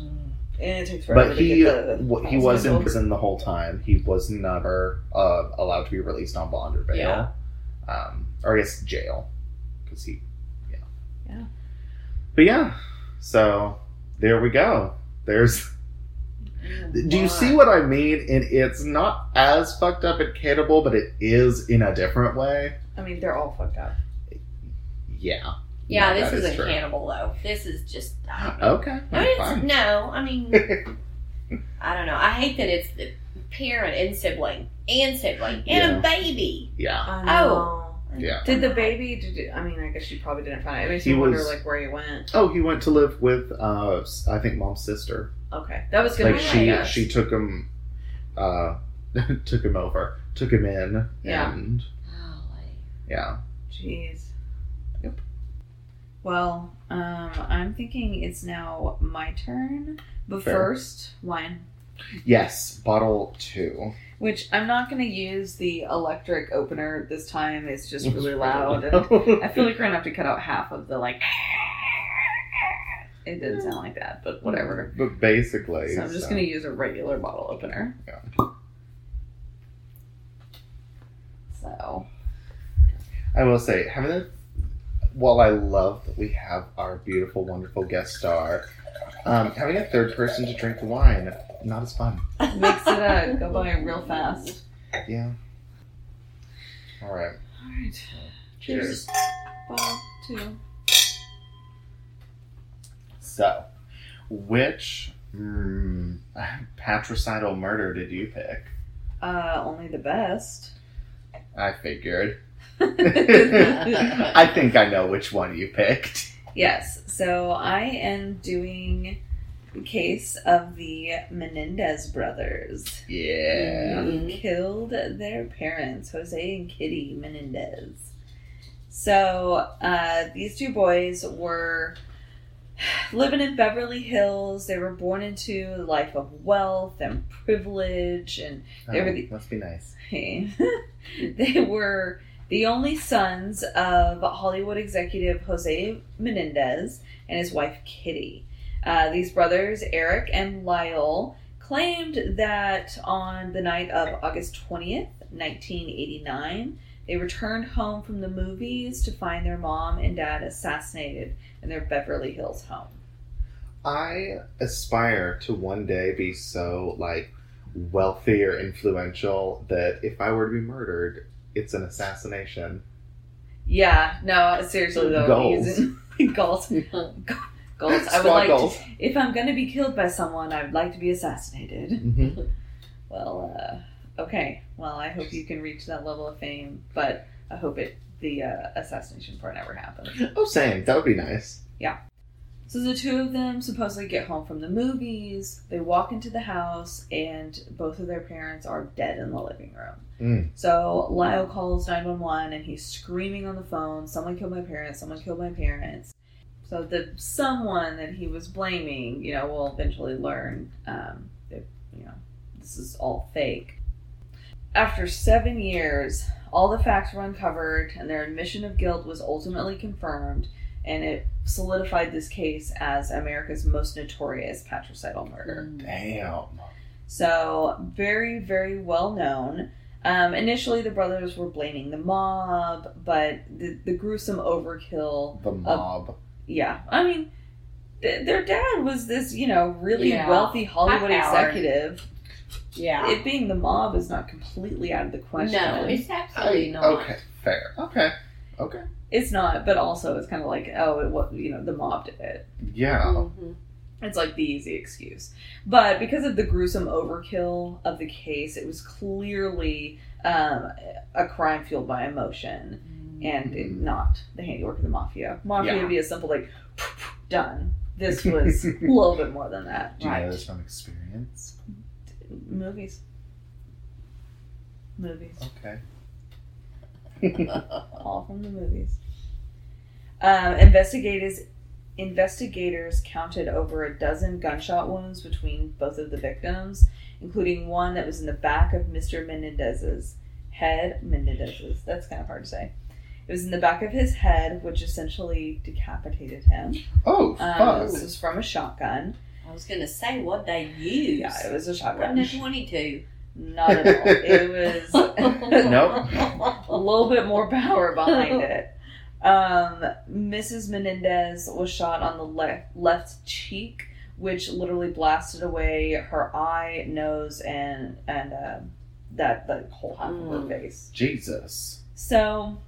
And it takes forever But he the w- he was in prison the whole time. He was never uh, allowed to be released on bond or bail, Yeah. um, or I guess jail, because he, yeah, Yeah. But yeah, so there we go. There's. Do you see what I mean? And it's not as fucked up and Cannibal, but it is in a different way. I mean, they're all fucked up. Yeah. Yeah, No, this isn't true. cannibal though. This is just. I Okay. I mean, fine. it's, no, I mean, I don't know. I hate that it's the parent and sibling and sibling and Yeah. a baby. yeah. Oh. Yeah. Did the baby? Did it, I mean, I guess she probably didn't find it. It makes He me wonder, like, where he went. Oh, he went to live with, uh, I think, mom's sister. Okay, that was gonna like she my guess. she took him uh took him over took him in Yeah. and Golly. Yeah Jeez. Yep. Well, um, I'm thinking it's now my turn. But Fair. first, wine. yes bottle two Which I'm not going to use the electric opener this time. It's just really loud. And I feel like we're going to have to cut out half of the, like, it didn't sound like that, but whatever. but basically So I'm just going to use a regular bottle opener. Yeah. So, i will say having a while i love that we have our beautiful wonderful guest star um having a third person to drink the wine not as fun makes it uh, go by real fast. yeah all right All right. cheers Bottle two. so which mm, patricidal murder did you pick Uh, only the best. I figured. I think I know which one you picked. yes. So I am doing the case of the Menendez brothers. Yeah. Who killed their parents, Jose and Kitty Menendez. So uh, these two boys were living in Beverly Hills. They were born into a life of wealth and privilege and They were Oh, the- must be nice. they were the only sons of Hollywood executive Jose Menendez and his wife Kitty. Uh, these brothers, Eric and Lyle, claimed that on the night of August 20th, 1989, they returned home from the movies to find their mom and dad assassinated in their Beverly Hills home. I aspire to one day be so like wealthy or influential that if I were to be murdered, it's an assassination. Yeah, no, seriously though, Goals. goals, goals. I would like goals. to, if I'm going to be killed by someone, I would like to be assassinated. Mhm. Well, uh, okay. Well, I hope you can reach that level of fame, but I hope it the uh, assassination part never happens. Oh, same. That would be nice. So the two of them supposedly get home from the movies. They walk into the house, and both of their parents are dead in the living room. Mm. So Lyle calls 911 and he's screaming on the phone, Someone killed my parents, someone killed my parents. So the someone that he was blaming, you know, will eventually learn um, that, you know, this is all fake. After seven years, all the facts were uncovered and their admission of guilt was ultimately confirmed, and it solidified this case as America's most notorious patricidal murder. Damn. So, very, very well known. Um, initially, the brothers were blaming the mob, but the, the gruesome overkill, The mob. yeah, I mean, th- their dad was this, you know, really Yeah. wealthy Hollywood executive. Yeah. It being the mob is not completely out of the question. no, it's absolutely I- not. Okay, fair. Okay, okay. It's not, but also it's kind of like, oh, it was, you know, the mob did it. Yeah. Mhm. It's like the easy excuse. But because of the gruesome overkill of the case, it was clearly um, a crime fueled by emotion and it- not the handiwork of the mafia. Mafia Yeah. would be a simple, like, done. This was a little bit more than that. Do you know this from experience? Movies. Movies. Okay. all from the movies. Um, investigators investigators counted over a dozen gunshot wounds between both of the victims, including one that was in the back of Mr. Menendez's head. Menendez's. That's kind of hard to say. It was in the back of his head, which essentially decapitated him. Oh, Um, fuck. this was from a shotgun. I was gonna say what they used. Yeah, it was a Wasn't shotgun. a twenty-two. Not at all. It was Nope. a little bit more power behind it. Um, Mrs. Menendez was shot on the left left cheek, which literally blasted away her eye, nose, and and uh, that the whole half of her Mm. face. Jesus. So,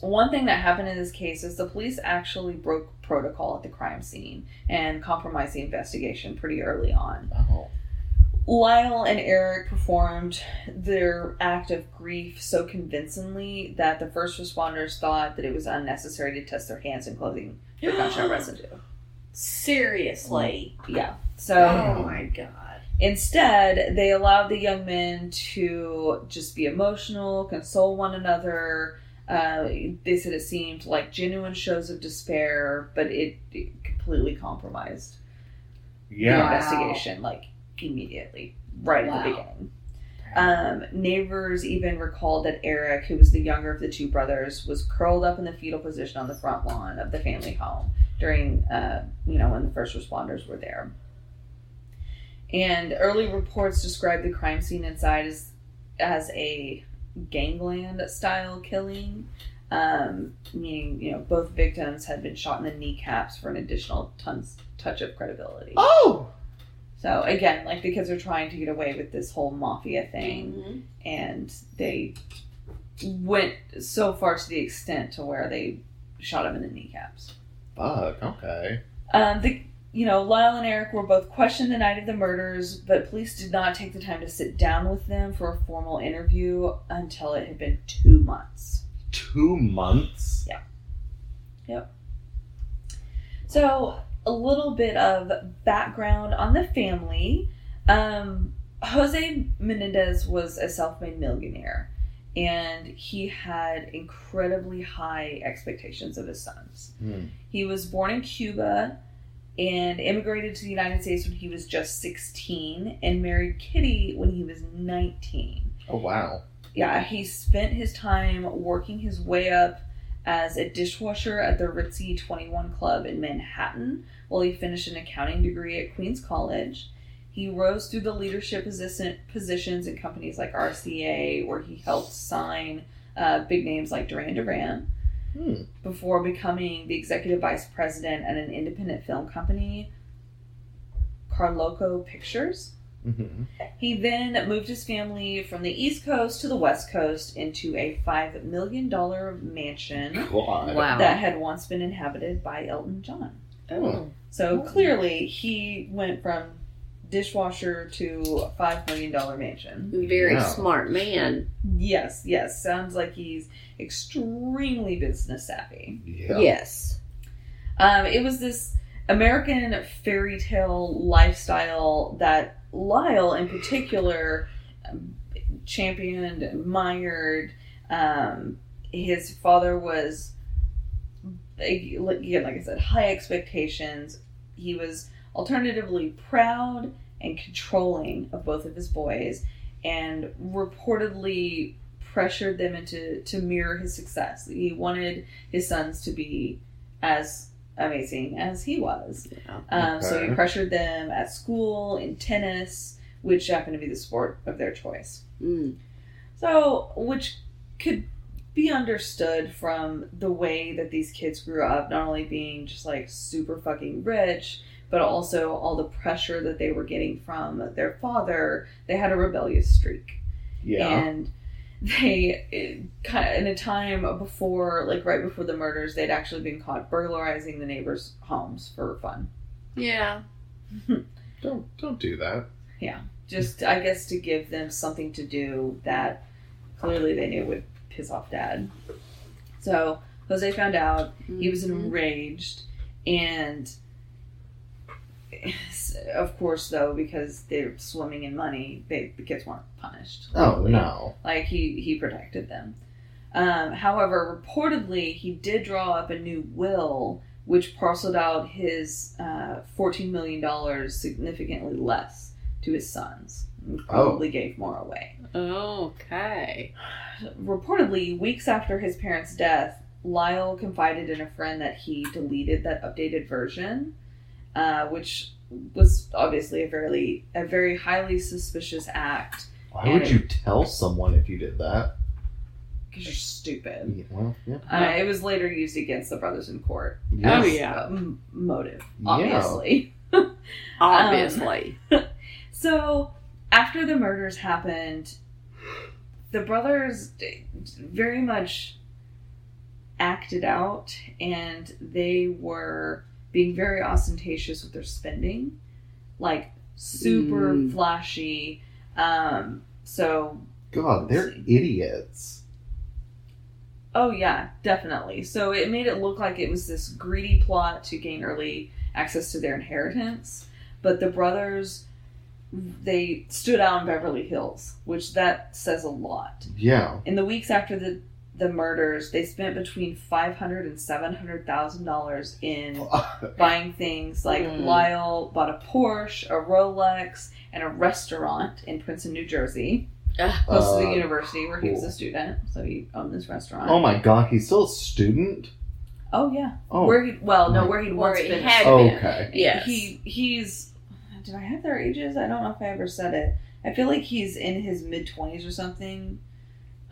one thing that happened in this case is the police actually broke protocol at the crime scene and compromised the investigation pretty early on. Oh. Lyle and Eric performed their act of grief so convincingly that the first responders thought that it was unnecessary to test their hands and clothing for gunshot residue. Seriously. Yeah. So Oh my god. instead, they allowed the young men to just be emotional, console one another. Uh, they said it seemed like genuine shows of despair, but it, it completely compromised the Yeah. Wow. investigation, like immediately, right at the beginning. Um, neighbors even recalled that Eric, who was the younger of the two brothers, was curled up in the fetal position on the front lawn of the family home during, uh, you know, when the first responders were there. And early reports described the crime scene inside as as a gangland style killing, um, meaning you know both victims had been shot in the kneecaps for an additional tons touch of credibility. Oh! So again, like the kids are trying to get away with this whole mafia thing, Mhm. and they went so far to the extent to where they shot him in the kneecaps. Fuck, okay. Um, the you know Lyle and Eric were both questioned the night of the murders, but police did not take the time to sit down with them for a formal interview until it had been two months. Two months? Yeah. Yep. So, a little bit of background on the family. Um, Jose Menendez was a self made millionaire, and he had incredibly high expectations of his sons. Hmm. He was born in Cuba and immigrated to the United States when he was just 16 and married Kitty when he was 19 Oh, wow. yeah, he spent his time working his way up as a dishwasher at the Ritzy 21 Club in Manhattan while he finished an accounting degree at Queens College. He rose through the leadership position, positions in companies like RCA, where he helped sign uh, big names like Duran Duran, Hmm. before becoming the executive vice president at an independent film company, Carolco Pictures. Mm-hmm. He then moved his family from the East Coast to the West Coast into a $5 million mansion God. Wow. that had once been inhabited by Elton John. Oh. So Oh. clearly, he went from dishwasher to a $5 million mansion. Very Yeah. smart man. Yes, yes. Sounds like he's extremely business savvy. Yeah. Yes. Um, it was this American fairy tale lifestyle that Lyle, in particular, um, championed, admired. Um, his father was, again, like I said, high expectations. He was alternatively proud and controlling of both of his boys, and reportedly pressured them into to mirror his success. He wanted his sons to be as amazing as he was. Yeah. Um, So he pressured them at school, in tennis, which happened to be the sport of their choice. Mm. So, which could be understood from the way that these kids grew up, not only being just like super fucking rich, but also all the pressure that they were getting from their father. They had a rebellious streak. Yeah. And they kind in a time before, like right before the murders, they'd actually been caught burglarizing the neighbors' homes for fun. Yeah. don't don't do that. Yeah. Just, I guess, to give them something to do that clearly they knew would piss off dad. So Jose found out. He was Mhm. enraged, and of course, though, because they're swimming in money, they the kids weren't punished. Oh no. Like he he protected them. Um, however, reportedly, he did draw up a new will which parceled out his uh, fourteen million dollars significantly less to his sons. and Probably gave more away. Okay. Reportedly, weeks after his parents' death, Lyle confided in a friend that he deleted that updated version, uh, which was obviously a very a very highly suspicious act Why would you tell someone if you did that? because you're stupid. Yeah, well, yeah. Uh, it was later used against the brothers in court. Oh, yeah. a m- motive, Yeah. obviously. Obviously. So, after the murders happened, the brothers very much acted out and they were being very ostentatious with their spending. Like, super Mm. flashy. Um, so, God, they're idiots. Oh yeah, definitely. So it made it look like it was this greedy plot to gain early access to their inheritance, but the brothers they stood out in Beverly Hills, which that says a lot. Yeah. In the weeks after the the murders, they spent between five hundred and seven hundred thousand dollars in buying things like Hmm. Lyle bought a Porsche, a Rolex, and a restaurant in Princeton, New Jersey, close to the Uh, university where he was a student. So he owned this restaurant. oh my God, he's still a student. Oh yeah. Oh. Where he well, no, where he'd Where once he been. had oh, been. okay. Yes. He he's. Did I have their ages? I don't know if I ever said it. I feel like he's in his mid twenties or something.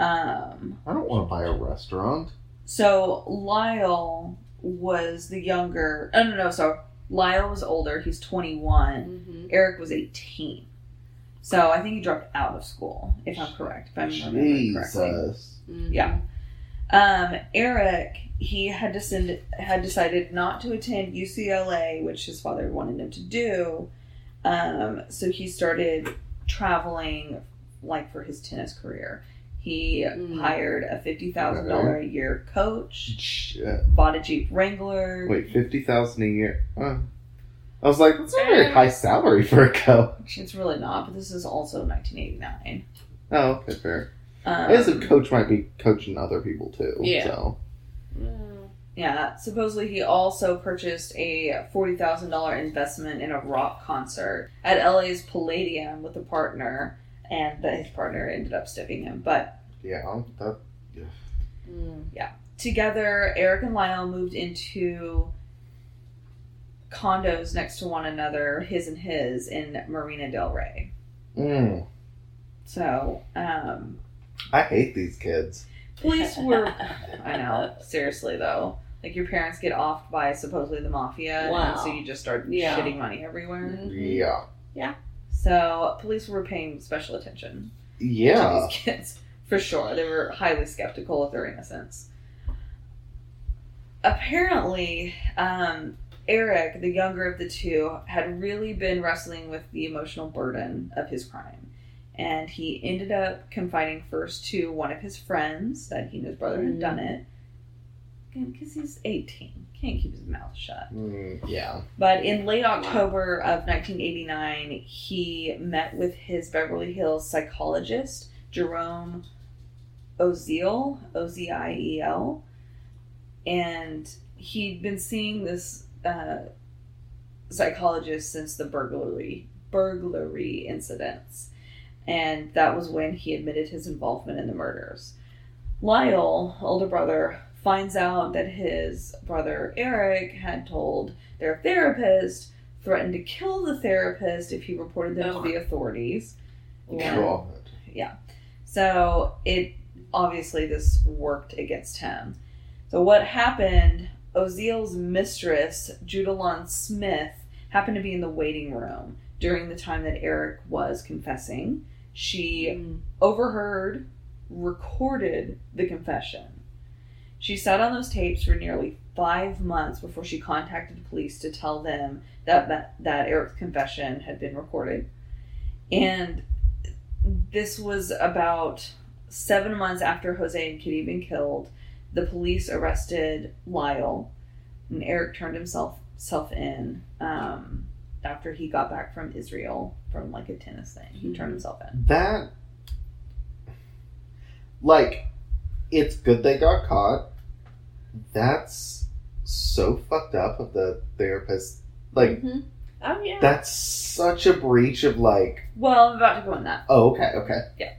Um. I don't want to buy a restaurant. So Lyle was the younger. Oh no no. So Lyle was older. He's twenty one. Mhm. Eric was eighteen. So I think he dropped out of school, if I'm correct. If I'm remembering correctly. Jesus. Mhm. Yeah. Um, Eric, he had descended, had decided not to attend UCLA, which his father wanted him to do. Um, so he started traveling, like for his tennis career. He Mm. hired a fifty thousand dollar a year coach, Shit. bought a Jeep Wrangler. Wait, fifty thousand a year. Uh, I was like, that's not a very high salary for a coach. It's really not, but this is also 1989. Oh, okay, fair. Um, I guess a coach might be coaching other people too. Yeah. So. Yeah, supposedly he also purchased a forty thousand dollar investment in a rock concert at LA's Palladium with a partner, and that his partner ended up stiffing him. But Yeah, that. Mm. together, Eric and Lyle moved into condos next to one another, his and his, in Marina Del Rey. Mm, So, um, I hate these kids. police were. I know, seriously though. Like your parents get offed by supposedly the mafia, and so you just start Yeah. shitting money everywhere. Yeah. Yeah. So police were paying special attention to Yeah. these kids for sure. They were highly skeptical of their innocence. Apparently, um, Eric, the younger of the two, had really been wrestling with the emotional burden of his crime. And he ended up confiding first to one of his friends that he knew his brother had done it. Because he's 18. Can't keep his mouth shut. Mm, yeah. But in late October of 1989, he met with his Beverly Hills psychologist, Jerome Oziel, O Z I E L. And he'd been seeing this uh, psychologist since the burglary burglary incidents. And that was when he admitted his involvement in the murders. Lyle, older brother, finds out that his brother Eric had told their therapist, threatened to kill the therapist if he reported them to the authorities. Yeah. So it obviously this worked against him. So what happened? Oziel's mistress, Judalon Smyth, happened to be in the waiting room during the time that Eric was confessing. She Mm. overheard, recorded the confession. She sat on those tapes for nearly five months before she contacted the police to tell them that, that, that Eric's confession had been recorded. And this was about seven months after Jose and Kitty had been killed. The police arrested Lyle, and Eric turned himself self in um, after he got back from Israel from like a tennis thing. He turned himself in. That, like, it's good they got caught. That's so fucked up of the therapist. Like, Mhm. Oh yeah. that's such a breach of, like, Well, I'm about to go on that. oh, okay, okay. Yeah,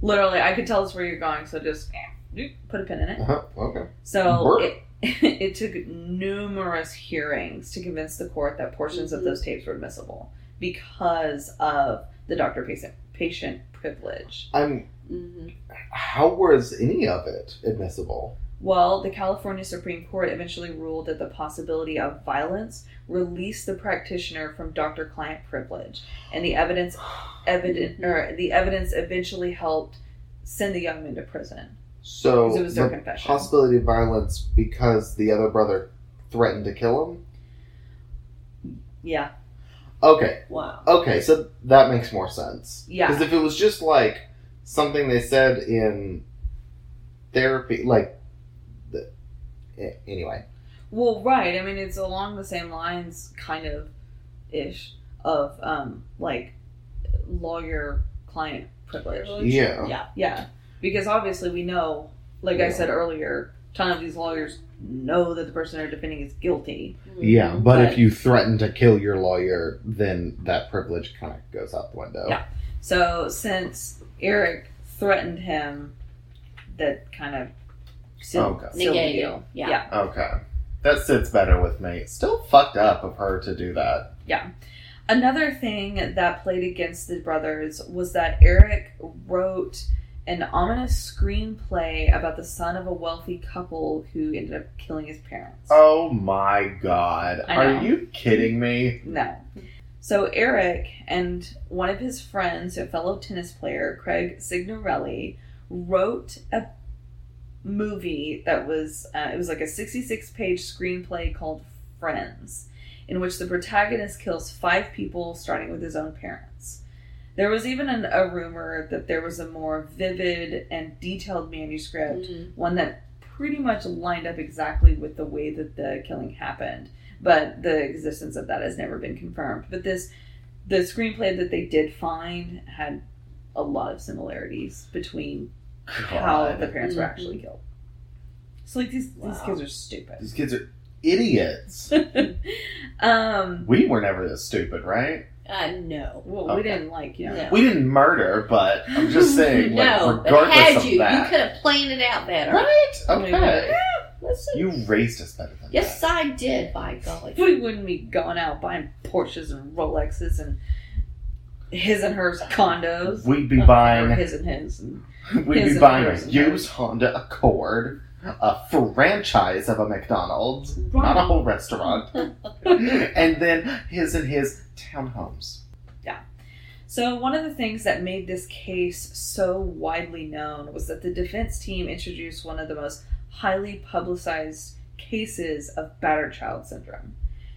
literally, I could tell us where you're going, so just eh, put a pin in it. Uh-huh, okay. So it, it took numerous hearings to convince the court that portions of Mhm. those tapes were admissible because of the doctor patient patient privilege. I'm, Mhm. how was any of it admissible? Well, the California Supreme Court eventually ruled that the possibility of violence released the practitioner from doctor-client privilege, and the evidence evident or the evidence eventually helped send the young man to prison. So, it was their the confession. possibility of violence because the other brother threatened to kill him? Yeah, Okay, Wow. okay, so that makes more sense. Yeah. Because if it was just like something they said in therapy, like, the, anyway. Well, right. I mean, it's along the same lines, kind of, ish, of um, like lawyer client privilege. Privilege? Yeah. Yeah. Yeah, because obviously we know, like I said earlier, ton of these lawyers know that the person they're defending is guilty. Yeah, Mhm. but, But- if you threaten to kill your lawyer, then that privilege kind of goes out the window. Yeah. So since Eric threatened him, that kind of sealed, Okay. sealed Negated. deal. Yeah. yeah. Okay. That sits better with me. Still fucked up of her to do that. Yeah. Another thing that played against the brothers was that Eric wrote an ominous screenplay about the son of a wealthy couple who ended up killing his parents. Oh my god. I know. Are you kidding me? No. So Eric and one of his friends, a fellow tennis player, Craig Cignarelli, wrote a movie that was uh, it was like a 66 page screenplay called Friends, in which the protagonist kills five people, starting with his own parents. There was even an, a rumor that there was a more vivid and detailed manuscript Mhm. one that pretty much lined up exactly with the way that the killing happened but the existence of that has never been confirmed but this the screenplay that they did find had a lot of similarities between how the parents were Mhm. actually killed so like these these kids are stupid These kids are idiots. um we were never this stupid, right? Uh, no. well we didn't like you know No. We didn't murder, but I'm just saying, like, no, but regardless had of you, you could have planned it out better. Right? I mean, Okay. Listen. You raised us better than yes, that. I did. By golly. we wouldn't be going out buying Porsches and Rolexes and his and hers condos. We'd be Or buying his and his. And we'd his be and buying a used Honda Accord, a franchise of a McDonald's, not a whole restaurant, and then his and his townhomes. Yeah. So, one of the things that made this case so widely known was that the defense team introduced one of the most highly publicized cases of battered child syndrome.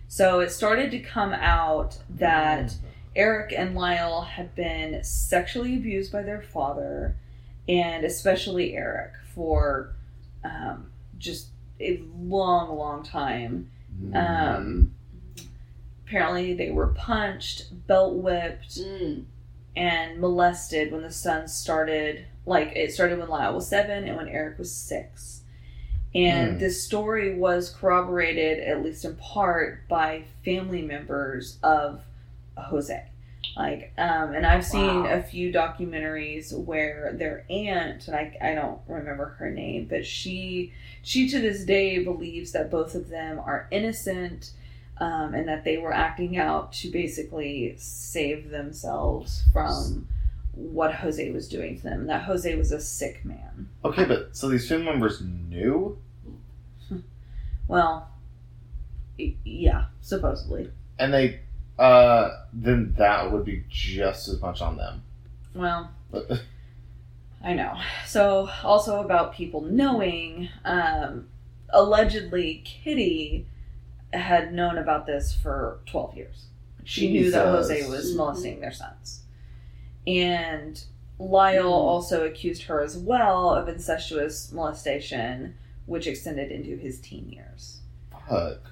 So, it started to come out that Eric and Lyle had been sexually abused by their father, and especially Eric, for um, just a long, long time. Um, Apparently, they were punched, belt whipped, Mm. and molested when the son started like it started when Lyle was seven and when Eric was six. And Hmm. this story was corroborated, at least in part, by family members of Jose. Like, um, and I've seen Wow. a few documentaries where their aunt, and I, I don't remember her name, but she, she to this day believes that both of them are innocent, um, and that they were acting out to basically save themselves from what Jose was doing to them. That Jose was a sick man. Okay, but so these family members knew? Well, yeah, supposedly. And they, uh, then that would be just as much on them. Well, I know. So, also about people knowing, um, allegedly, Kitty had known about this for 12 years. She knew that Jose was molesting their sons. And Lyle Mhm. also accused her as well of incestuous molestation, which extended into his teen years. Fuck.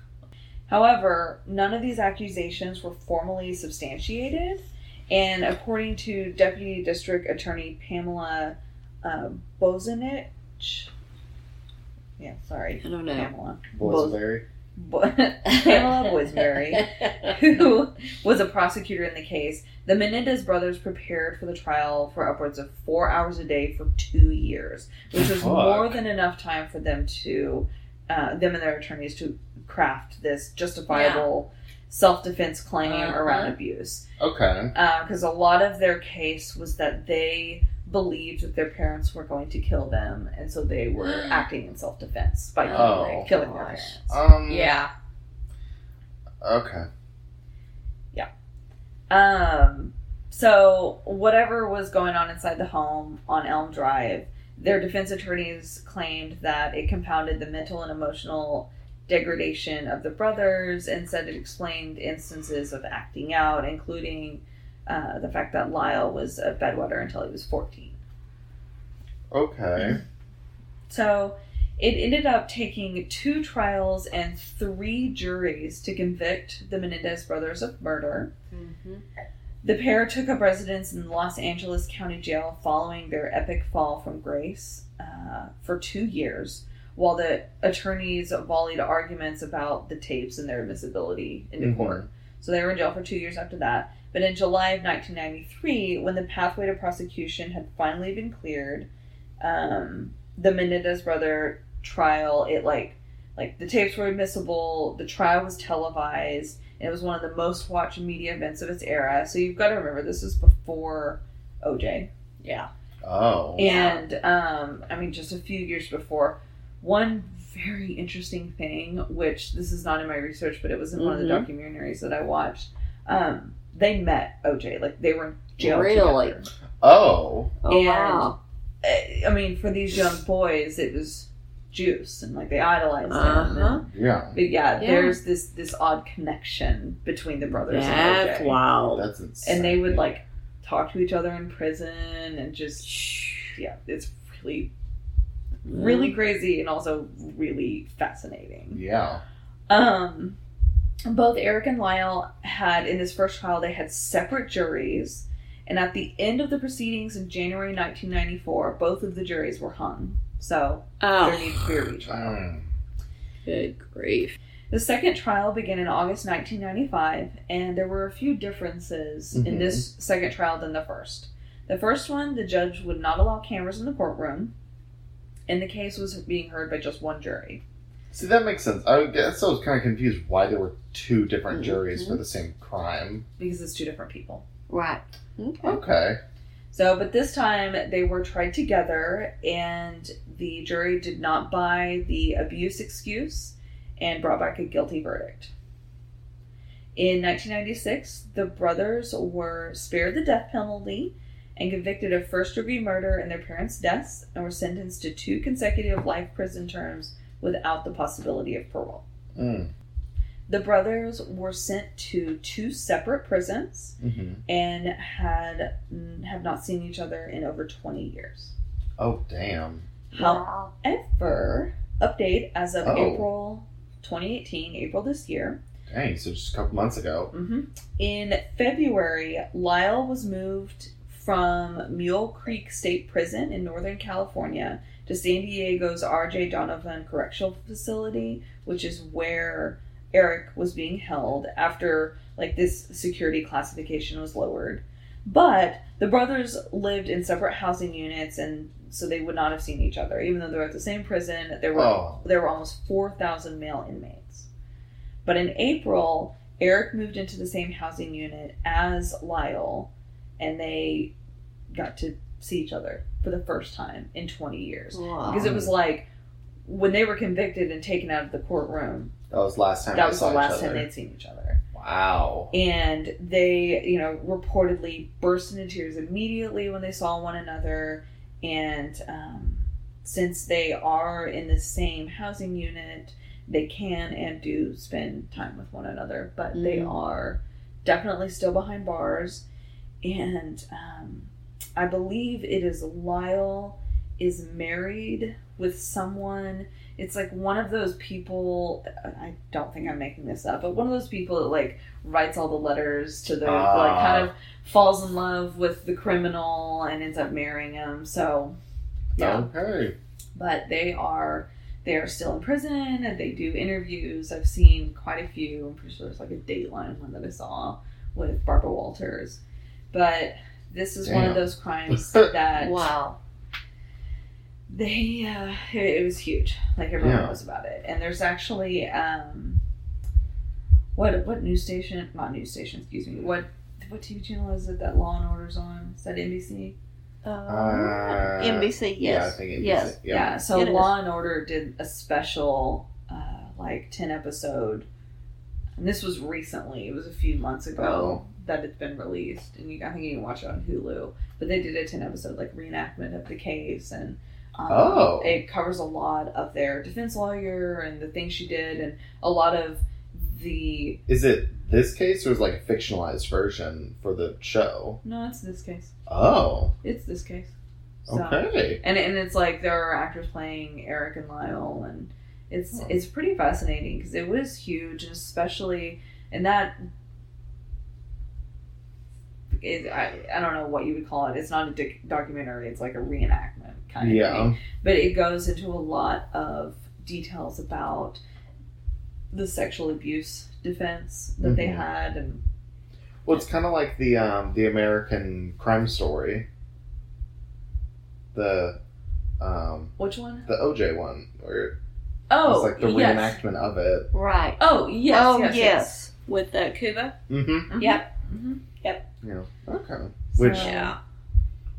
However, none of these accusations were formally substantiated, and according to Deputy District Attorney Pamela uh, Bozanich, yeah, sorry, I don't know. Pamela, Boysenberry? Pamela Boisberry, who was a prosecutor in the case, the Menendez brothers prepared for the trial for upwards of four hours a day for two years, which was Fuck. more than enough time for them to, uh, them and their attorneys to craft this justifiable self-defense claim Uh-huh. around abuse. Okay. Because a lot of their case was that they believed that their parents were going to kill them, and so they were acting in self-defense by Oh. killing, killing their parents. Um, yeah. Okay. Yeah. Um, so whatever was going on inside the home on Elm Drive, their defense attorneys claimed that it compounded the mental and emotional degradation of the brothers and said it explained instances of acting out, including uh, the fact that Lyle was a bedwetter until he was 14. Okay. So it ended up taking two trials and three juries to convict the Menendez brothers of murder. Mm-hmm. The pair took up residence in Los Angeles County Jail following their epic fall from grace uh, for two years, while the attorneys volleyed arguments about the tapes and their admissibility into Mhm. court. So they were in jail for two years after that. But in July of 1993, when the pathway to prosecution had finally been cleared, um, the Menendez brother trial, it like, like the tapes were admissible, the trial was televised, and it was one of the most watched media events of its era. So you've got to remember this is before OJ. Yeah. Oh. And um, I mean, just a few years before, one very interesting thing, which this is not in my research, but it was in one of the Mhm. documentaries that I watched. Um, they met OJ, like they were in jail Really? together. Oh. Oh And- wow. I I mean, for these young boys, it was juice, and like they idolized him. Uh-huh. And, Yeah. but yeah, Yeah. there's this this odd connection between the brothers That's and OJ. wild. That's insane. And they would like talk to each other in prison and just yeah, it's really really crazy and also really fascinating. Yeah. Um, both Eric and Lyle had in this first trial they had separate juries, and at the end of the proceedings in January 1994, both of the juries were hung. So there Oh, needs to be a retrial. Mm. good grief. The second trial began in August 1995, and there were a few differences in Mhm. this second trial than the first. The first one, the judge would not allow cameras in the courtroom, and the case was being heard by just one jury. See, that makes sense. I guess I was kind of confused why there were two different Mhm. juries for the same crime. because it's two different people. Right. Okay. Okay. So, but this time they were tried together, and the jury did not buy the abuse excuse and brought back a guilty verdict. In 1996, the brothers were spared the death penalty and convicted of first degree murder in their parents' deaths and were sentenced to two consecutive life prison terms without the possibility of parole. Mm. The brothers were sent to two separate prisons hmm and had mm, have not seen each other in over 20 years. Oh, damn. However, update as of Oh. April 2018, April this year, Dang, so just a couple months ago. hmm in February, Lyle was moved from Mule Creek State Prison in Northern California to San Diego's R.J. Donovan Correctional Facility, which is where Eric was being held after like this security classification was lowered. But the brothers lived in separate housing units, and so they would not have seen each other, even though they were at the same prison. There were Oh. there were almost four thousand male inmates. But in April, Eric moved into the same housing unit as Lyle, and they got to see each other for the first time in 20 years Wow. because it was like when they were convicted and taken out of the courtroom That was last time. that was saw the last time they'd seen each other Wow. and they you know reportedly burst into tears immediately when they saw one another and um, since they are in the same housing unit they can and do spend time with one another but they Mhm. are definitely still behind bars and um, i believe it is lyle is married with someone. It's like one of those people i don't think i'm making this up but one of those people that like writes all the letters to the like Ah. kind of falls in love with the criminal and ends up marrying him so yeah. Okay. but they are they are still in prison and they do interviews. I've seen quite a few. I'm pretty sure there's like a dateline one that i saw with barbara walters. But this is one of those crimes that wow. they uh, it, it was huge like everyone Yeah. knows about it and there's actually um what what news station not news station excuse me what what tv channel is it that law and order's on is that nbc Uh, Uh, NBC, yes. Yeah, I think it yes. is. yeah, Yeah. so It is. law and order did a special uh like 10 episode and this was recently it was a few months ago Oh. That it's been released and you, i think you can watch it on hulu but they did a 10 episode like reenactment of the case and um, Oh. it covers a lot of their defense lawyer and the things she did and a lot of the Is it this case or is it like a fictionalized version for the show? no it's this case Oh. it's this case so, Okay. and and it's like there are actors playing Eric and Lyle, and it's Hmm. it's pretty fascinating because it was huge, and especially and that is I I don't know what you would call it. It's not a doc- documentary. It's like a reenactment kind of Yeah. thing. But it goes into a lot of details about the sexual abuse defense that they Mhm. had, and Well, it's kind of like the um, the American Crime Story. The um, which one? the OJ one, where Oh, it's like the yes. reenactment of it. Right. Oh yes, oh, yes, yes. With uh, Cuba. Mm-hmm. Mhm. Yep. Mhm. Yeah. Okay. So- Which Yeah.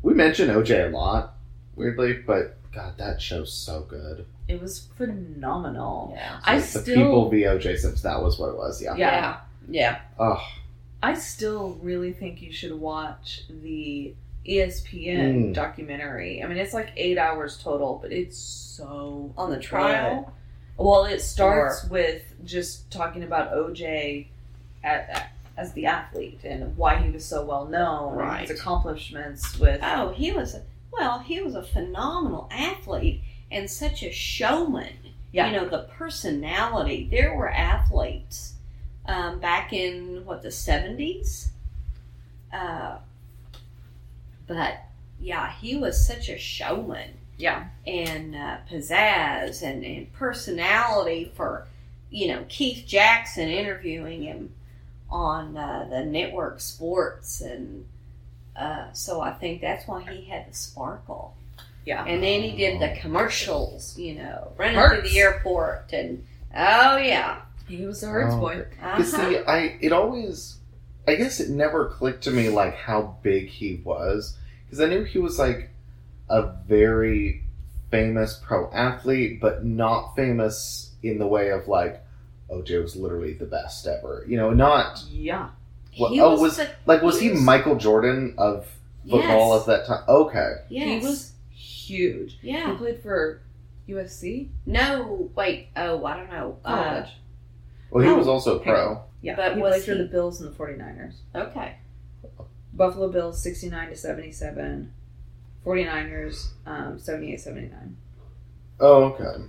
we mention OJ a lot, weirdly, but God, that show's so good. It was phenomenal. Yeah. I the still- people v OJ Simpson. That was what it was. Yeah. Yeah. Yeah. Oh, I still really think you should watch the ESPN Mm. documentary. I mean, it's like eight hours total, but it's so On the good. trial. Well, it starts with just talking about OJ at, at- as the athlete and why he was so well known, and Right. his accomplishments with. Oh, he was a well, he was a phenomenal athlete and such a showman. Yeah. You know, the personality. There were athletes um, back in what the seventies. Uh, but yeah, he was such a showman Yeah, and uh, pizzazz and, and personality for you know Keith Jackson interviewing him on uh, the network sports and uh, so I think that's why he had the sparkle yeah. and then he did the commercials you know running Hertz. through the airport and oh yeah He was a Hertz Oh, boy. Uh-huh. see, I it always, I guess it never clicked to me like how big he was. Because I knew he was like a very famous pro athlete, but not famous in the way of like, OJ was literally the best ever. You know, not Yeah. Well, He oh, was- the- like was he was- Michael Jordan of football yes, at that time? Okay, yes. He was huge. Yeah, he played for USC no wait oh I don't know uh, well he Oh, was also pro. yeah, but he was played for he- the Bills and the 49ers. okay Buffalo Bills 69 to 77. 49ers um, 78 79. Oh, okay.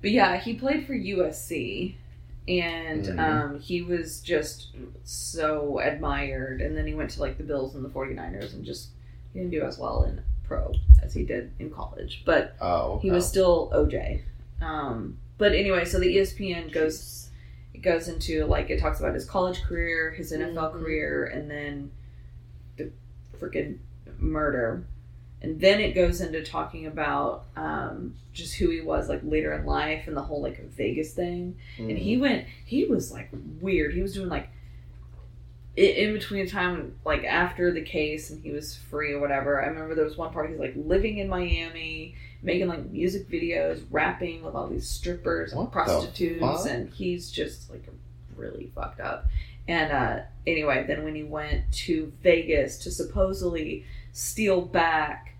But yeah, he played for USC and Mhm. um, he was just so admired. And then he went to like the Bills and the 49ers and just he didn't do as well in pro as he did in college. But Oh, he was still OJ. Um, but anyway, so the ESPN goes it goes into like it talks about his college career, his NFL Mhm. career, and then the freaking murder. And then it goes into talking about um, just who he was like later in life and the whole like Vegas thing. Mm. And he went, he was like weird. He was doing like in between time, like after the case and he was free or whatever, I remember there was one part he's like living in Miami, making like music videos, rapping with all these strippers and What prostitutes, and he's just like really fucked up. And uh, anyway, then when he went to Vegas to supposedly steal back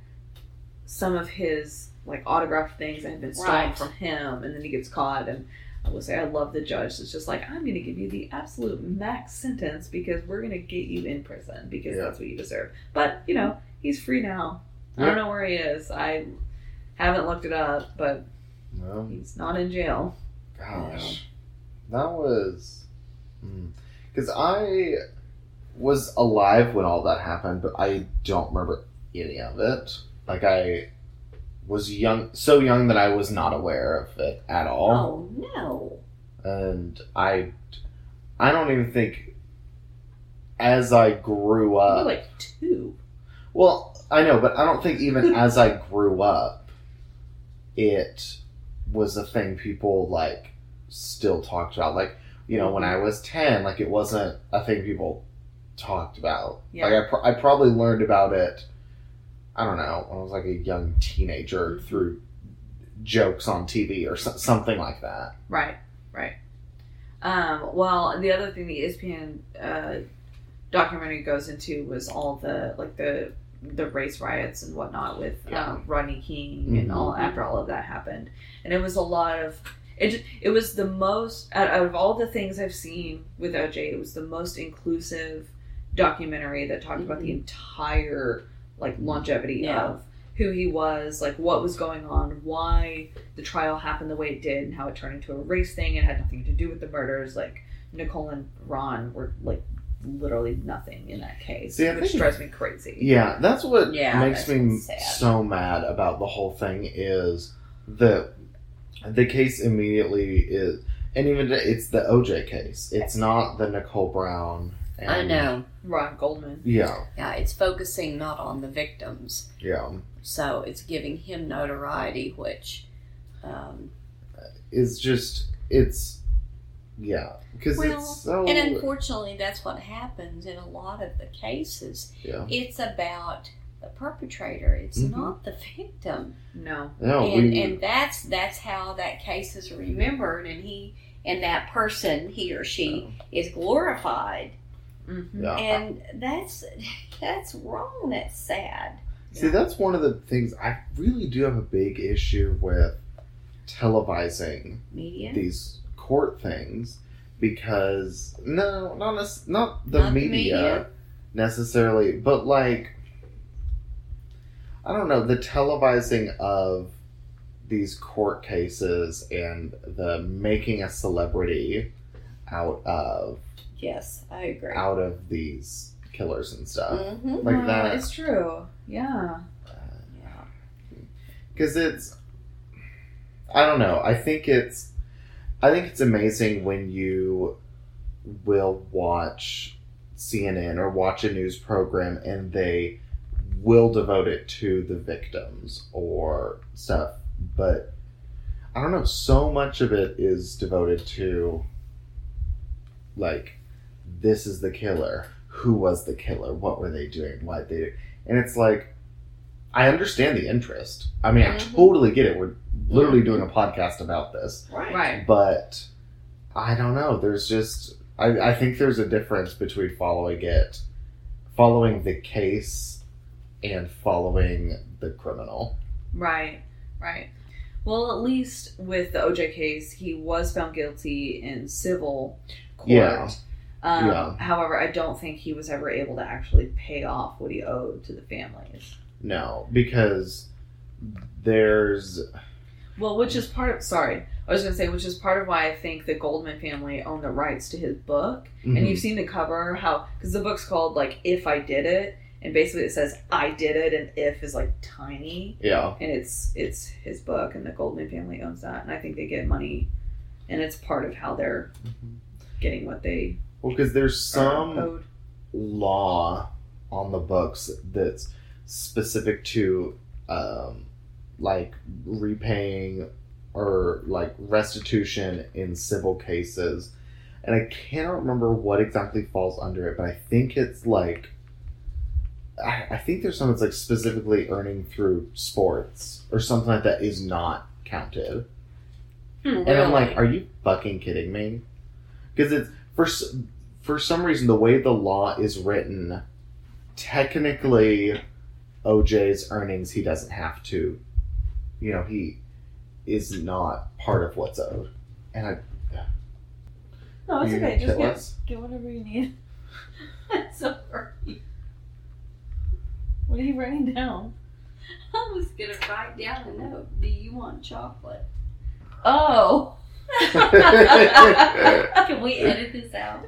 some of his like autographed things that had been stolen Right. from him, and then he gets caught. And I will say, I love the judge. It's just like I'm going to give you the absolute max sentence because we're going to get you in prison because Yeah. that's what you deserve. But you know, he's free now. I don't know where he is. I haven't looked it up, but Well, he's not in jail. gosh, that was hmm. because I was alive when all that happened, but I don't remember any of it. Like I was young, so young that I was not aware of it at all. Oh no. and I, I don't even think as I grew up. like two. well, I know, but I don't think even as I grew up, it was a thing people like still talked about. Like you know, when mm-hmm. I was ten, like it wasn't a thing people talked about. Yeah. Like I, pro- I probably learned about it. I don't know when I was like a young teenager through jokes on TV or so- something like that. Right, right. Um, well, the other thing the ESPN uh, documentary goes into was all the like the the race riots and whatnot with Yeah. um, Rodney King and Mhm. all after all of that happened, and it was a lot of it. Just, it was the most out of all the things I've seen with OJ. It was the most inclusive documentary that talked about the mm-hmm. entire like longevity Yeah. of who he was, like what was going on, why the trial happened the way it did, and how it turned into a race thing. It had nothing to do with the murders. Like Nicole and Ron were like literally nothing in that case, See, I which think- drives me crazy. Yeah, that's what Yeah, makes that's me sad. so mad about the whole thing is that the case immediately is and even it's the OJ case. It's not the Nicole Brown. And, I know. Ron Goldman. Yeah, Yeah, it's focusing not on the victims, yeah. so it's giving him notoriety, which, um, It's just it's yeah because well, it's so and unfortunately, that's what happens in a lot of the cases. yeah. It's about the perpetrator. It's Mhm. not the victim, No. No, and we, and that's that's how that case is remembered, and he and that person, he or she, is glorified, Mm-hmm. yeah. and that's that's wrong. That's sad. See, that's one of the things I really do have a big issue with televising Media. these court things because no, not nec- not the Not media, media. necessarily, but like I don't know the televising of these court cases and the making a celebrity out of Yes, I agree. out of these killers and stuff Mhm. like Uh, that It's true. Yeah. Yeah. because it's i don't know i think it's i think it's amazing when you will watch cnn or watch a news program and they will devote it to the victims or stuff but i don't know so much of it is devoted to like this is the killer who was the killer what were they doing Why they and it's like I understand the interest. I mean, I Mhm. totally get it. We're literally doing a podcast about this, Right. Right. but I don't know. There's just I, I think there's a difference between following it, following the case, and following the criminal. Right. Right. Well, at least with the OJ case, he was found guilty in civil court. Yeah. Um, Yeah. However, I don't think he was ever able to actually pay off what he owed to the families. No, because there's Well, which is part of, sorry, I was going to say, which is part of why I think the Goldman family owned the rights to his book. And Mhm. you've seen the cover, how, because the book's called, like, If I Did It. And basically it says, I did it, and if is, like, tiny. yeah, And it's it's his book, and the Goldman family owns that. And I think they get money, and it's part of how they're getting what they well, because there's some law on the books that's specific to um, like repaying or like restitution in civil cases and I cannot remember what exactly falls under it, but I think it's like. I, I think there's some that's like specifically earning through sports or something like that is not counted. And I'm like, are you fucking kidding me? Because it's for s- for some reason the way the law is written, technically, OJ's earnings he doesn't have to. You know, he is not part of what's owed. And I No, it's okay. Just get, us? get whatever you need. Sorry. What are you writing down? I was gonna write down a note. Do you want chocolate? Oh. Can we edit this out?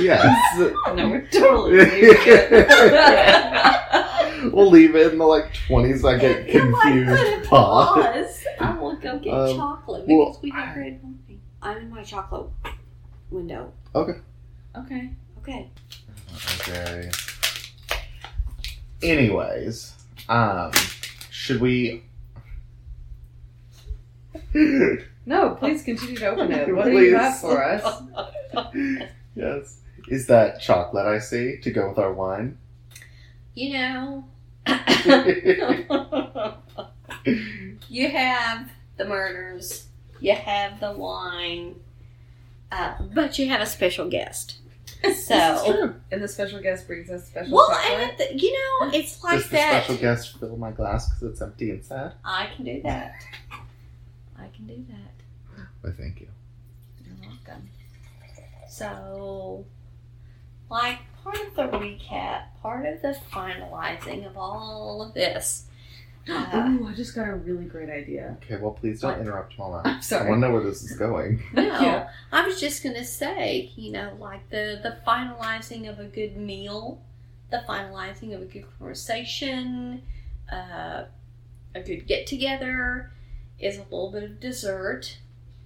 Yes, no, we're totally leaving it. we'll leave it in the like twenty second You might put confused a pause. I will go get Um, chocolate well, because we have red wine. I'm in my chocolate window. okay. Okay. Okay. Okay. Anyways, um, should we? No, please continue to open it. What do you have for us? yes. Is that chocolate I see to go with our wine? You know, you have the murders, you have the wine, uh, but you have a special guest. This is So, true. And the special guest brings us special well, chocolate. and the, you know, it's like Does the that. special guest fill my glass because it's empty and sad? I can do that. I can do that. Why, thank you. You're welcome. So, like part of the recap, part of the finalizing of all of this. Uh, Ooh, I just got a really great idea. Okay, well, please don't What? interrupt Mama. I'm I want to know where this is going. no, Yeah. I was just gonna say, you know, like the the finalizing of a good meal, the finalizing of a good conversation, uh, a good get together, is a little bit of dessert,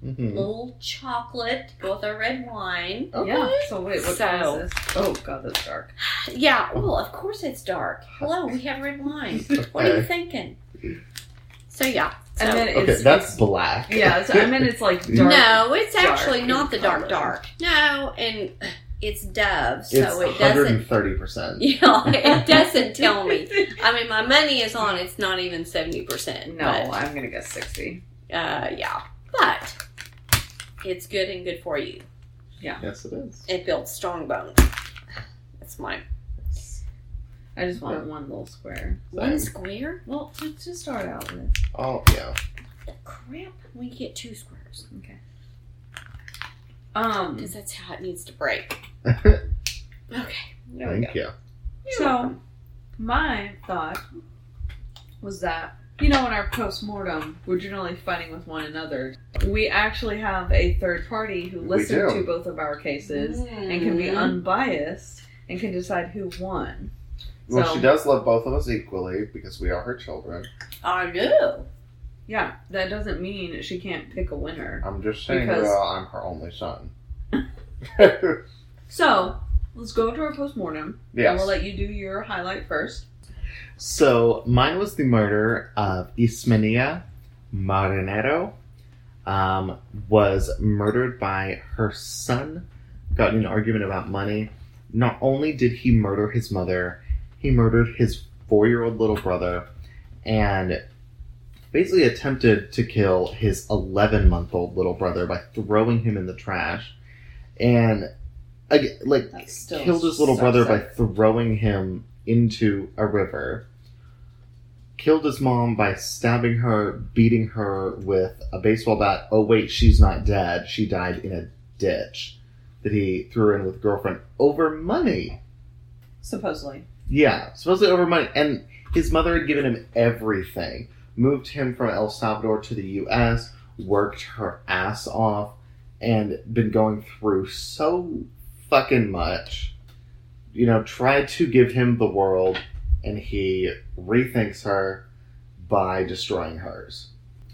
hmm a little chocolate, go with our red wine. Okay. Yeah. So wait, what So- time is this? Oh god, that's dark. Yeah, well, of course it's dark. Hello, we have red wine. What are you thinking? So yeah. So, And then Okay, it's, that's it's black. yeah. So, I mean, it's like dark. no, it's dark actually not the dark color. dark. No, and it's Dove, so it's it doesn't. 130%. Yeah, it doesn't tell me. I mean, my money is on. It's not even seventy percent. No, I'm gonna guess sixty. uh, yeah, but it's good and good for you. Yeah. Yes, it is. It builds strong bones. That's my I just want one little square. one Same. square. Well, to, to start out with. Oh, yeah. The crap. We get two squares Okay. Um. because that's how it needs to break. Okay. There we go. Thank you. So, my thought was that, you know, in our post mortem, we're generally fighting with one another. We actually have a third party who We listened to both of our cases and can be Mhm. unbiased and can decide who won. Well, So- she does love both of us equally because we are her children. I do. Yeah, that doesn't mean she can't pick a winner. I'm just saying, Because- well, I'm her only son. So, let's go to our post mortem. yes. We'll let you do your highlight first. So mine was the murder of Ismenia Marinero. Um, was murdered by her son. Got in an argument about money. Not only did he murder his mother, he murdered his four-year-old little brother, and basically attempted to kill his 11-month-old little brother by throwing him in the trash, and like killed his little so brother by throwing him into a river. Killed his mom by stabbing her, beating her with a baseball bat. Oh wait, she's not dead. She died in a ditch that he threw in with girlfriend over money. Supposedly. Yeah, supposedly over money. And his mother had given him everything. Moved him from El Salvador to the U.S., worked her ass off, and been going through so fucking much. You know, tried to give him the world, and he rethinks her by destroying hers.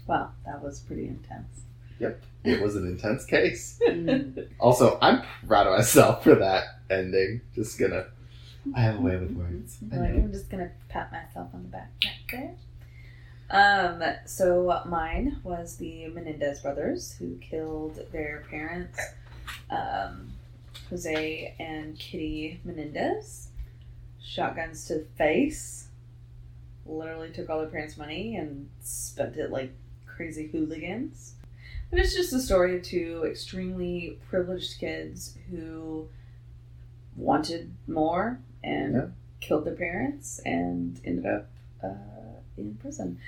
Wow, that was pretty intense. Yep, it was an intense case. Mm. Also, I'm proud of myself for that ending. Just gonna. I have a way with words. Like. I'm just gonna pat myself on the back right. Um, so mine was the Menendez brothers who killed their parents um, Jose and Kitty Menendez. Shotguns to the face. Literally took all their parents' money and spent it like crazy hooligans. But it's just the story of two extremely privileged kids who wanted more and Yeah. killed their parents and ended up uh, in prison.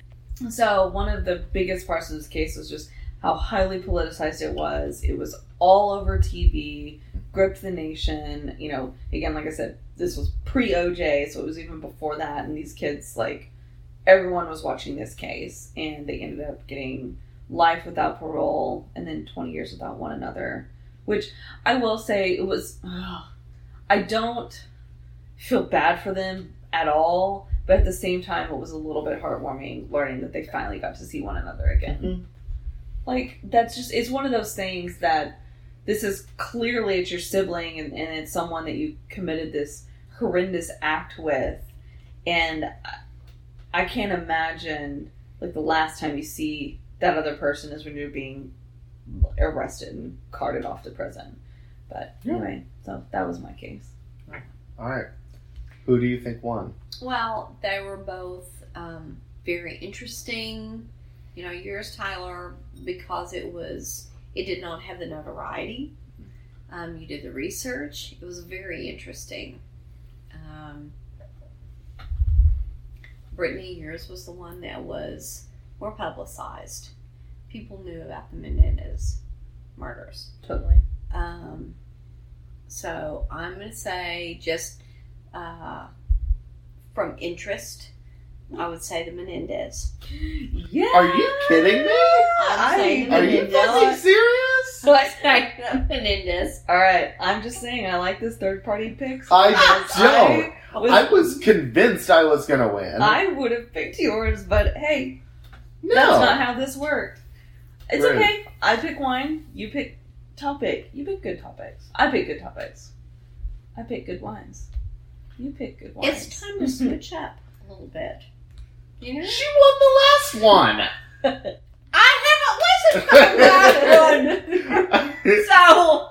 So, one of the biggest parts of this case was just how highly politicized it was. It was all over TV, gripped the nation. You know, again, like I said, this was pre OJ, so it was even before that. And these kids, like, everyone was watching this case, and they ended up getting life without parole and then 20 years without one another. Which I will say, it was. ugh, I don't feel bad for them at all, but at the same time, it was a little bit heartwarming learning that they finally got to see one another again. Mhm. Like, that's just, it's one of those things that this is clearly it's your sibling and, and it's someone that you committed this horrendous act with. And I- I can't imagine, like, the last time you see that other person is when you're being arrested and carted off to prison. But Yeah. anyway, so that was my case. All right. Who do you think won? Well, they were both um, very interesting. You know, yours, Tyler, because it was it did not have the notoriety. Um, you did the research. It was very interesting. Um, Brittany, yours was the one that was more publicized. People knew about the Menendez murders. Totally. Um, so I'm going to say just uh, from interest, I would say the Menendez. Yeah. Are you kidding me? I'm saying the Are you Menendez. fucking serious? So I say the Menendez. All right. I'm just saying, I like this third party picks. I don't. I was, I was convinced I was gonna win. I would have picked yours, but hey, no. that's not how this worked. It's Right. okay. I pick wine. You pick topic. You pick good topics. I pick good topics. I pick good wines. You pick good wines. It's time to switch up a little bit. You know? she won the last one. I haven't listened to that one. So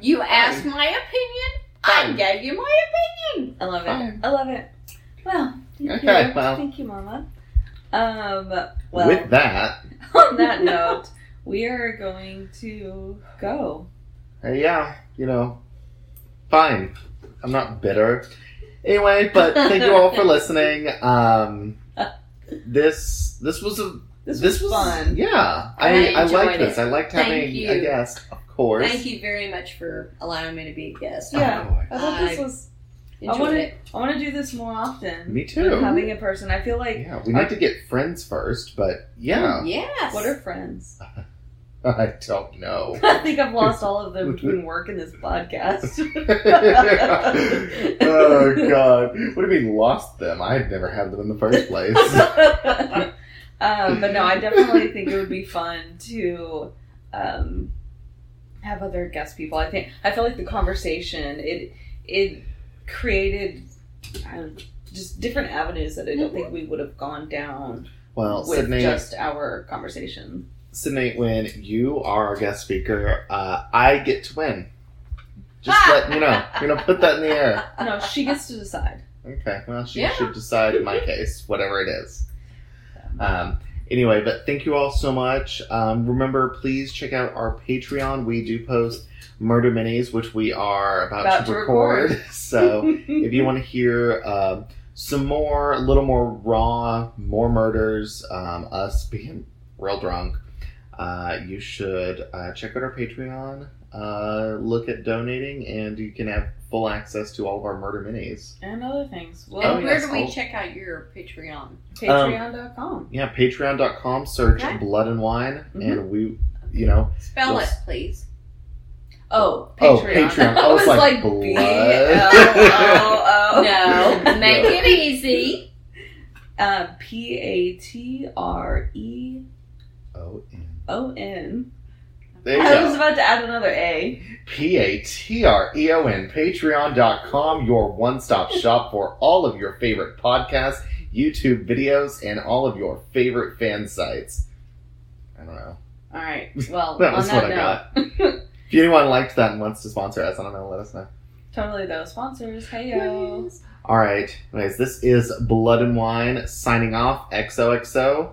you asked my opinion. I gave you my opinion. I love it. Fine. I love it. Well, thank Okay, you. well. Thank you, Mama. Um, well, With that, on that note, we are going to go. uh, yeah, you know, fine. I'm not bitter. Anyway, but thank you all for listening. Um, this this was a This, was, fun. Yeah, I I I, enjoyed liked this. I liked Thank having you. a guest, of course. Thank you very much for allowing me to be a guest. Yeah. Oh, I thought this I was. I Enjoyed want it. to. I want to do this more often. Me too. Having a person, I feel like. yeah, we need to get friends first, but yeah, Yes. What are friends? I don't know. I think I've lost all of them between work and this podcast. oh god, what do you mean lost them? I'd never had them in the first place. um, but no, I definitely think it would be fun to um, have other guest people. I think I feel like the conversation it it created um, just different avenues that I don't think we would have gone down well, with Sydney, just our conversation. Sydney, when you are our guest speaker, uh, I get to win. Just let you know. You know, put that in the air. No, she gets to decide. Okay. Well, she Yeah. should decide in my case, whatever it is. Um, anyway, but thank you all so much. Um, remember, please check out our Patreon. We do post murder minis, which we are about, About to, to record. record. so if you want to hear um, some more, a little more raw, more murders, um, us being real drunk, uh, you should uh, check out our Patreon. Uh, look at donating, and you can have full access to all of our murder minis. and other things. And Well, Oh, where yes, do we I'll- check out your Patreon? Patreon.com. Yeah, patreon.com, search Okay. Blood and Wine, Mhm. and we, you know, Spell Yes. it, please. Oh, Patreon. Oh, Patreon. Patreon. I was like, B- blood. oh, oh, No, make it easy. Uh, P A T R E O N. O N. There you I was about to add another A. P A T R E O N. Patreon.com, your one stop shop for all of your favorite podcasts, YouTube videos, and all of your favorite fan sites. I don't know. All right. Well, That was that what I note, If anyone liked that and wants to sponsor us, I don't know, let us know. Totally though. Sponsors. Hey yo. All right. Anyways, this is Blood and Wine signing off. XOXO.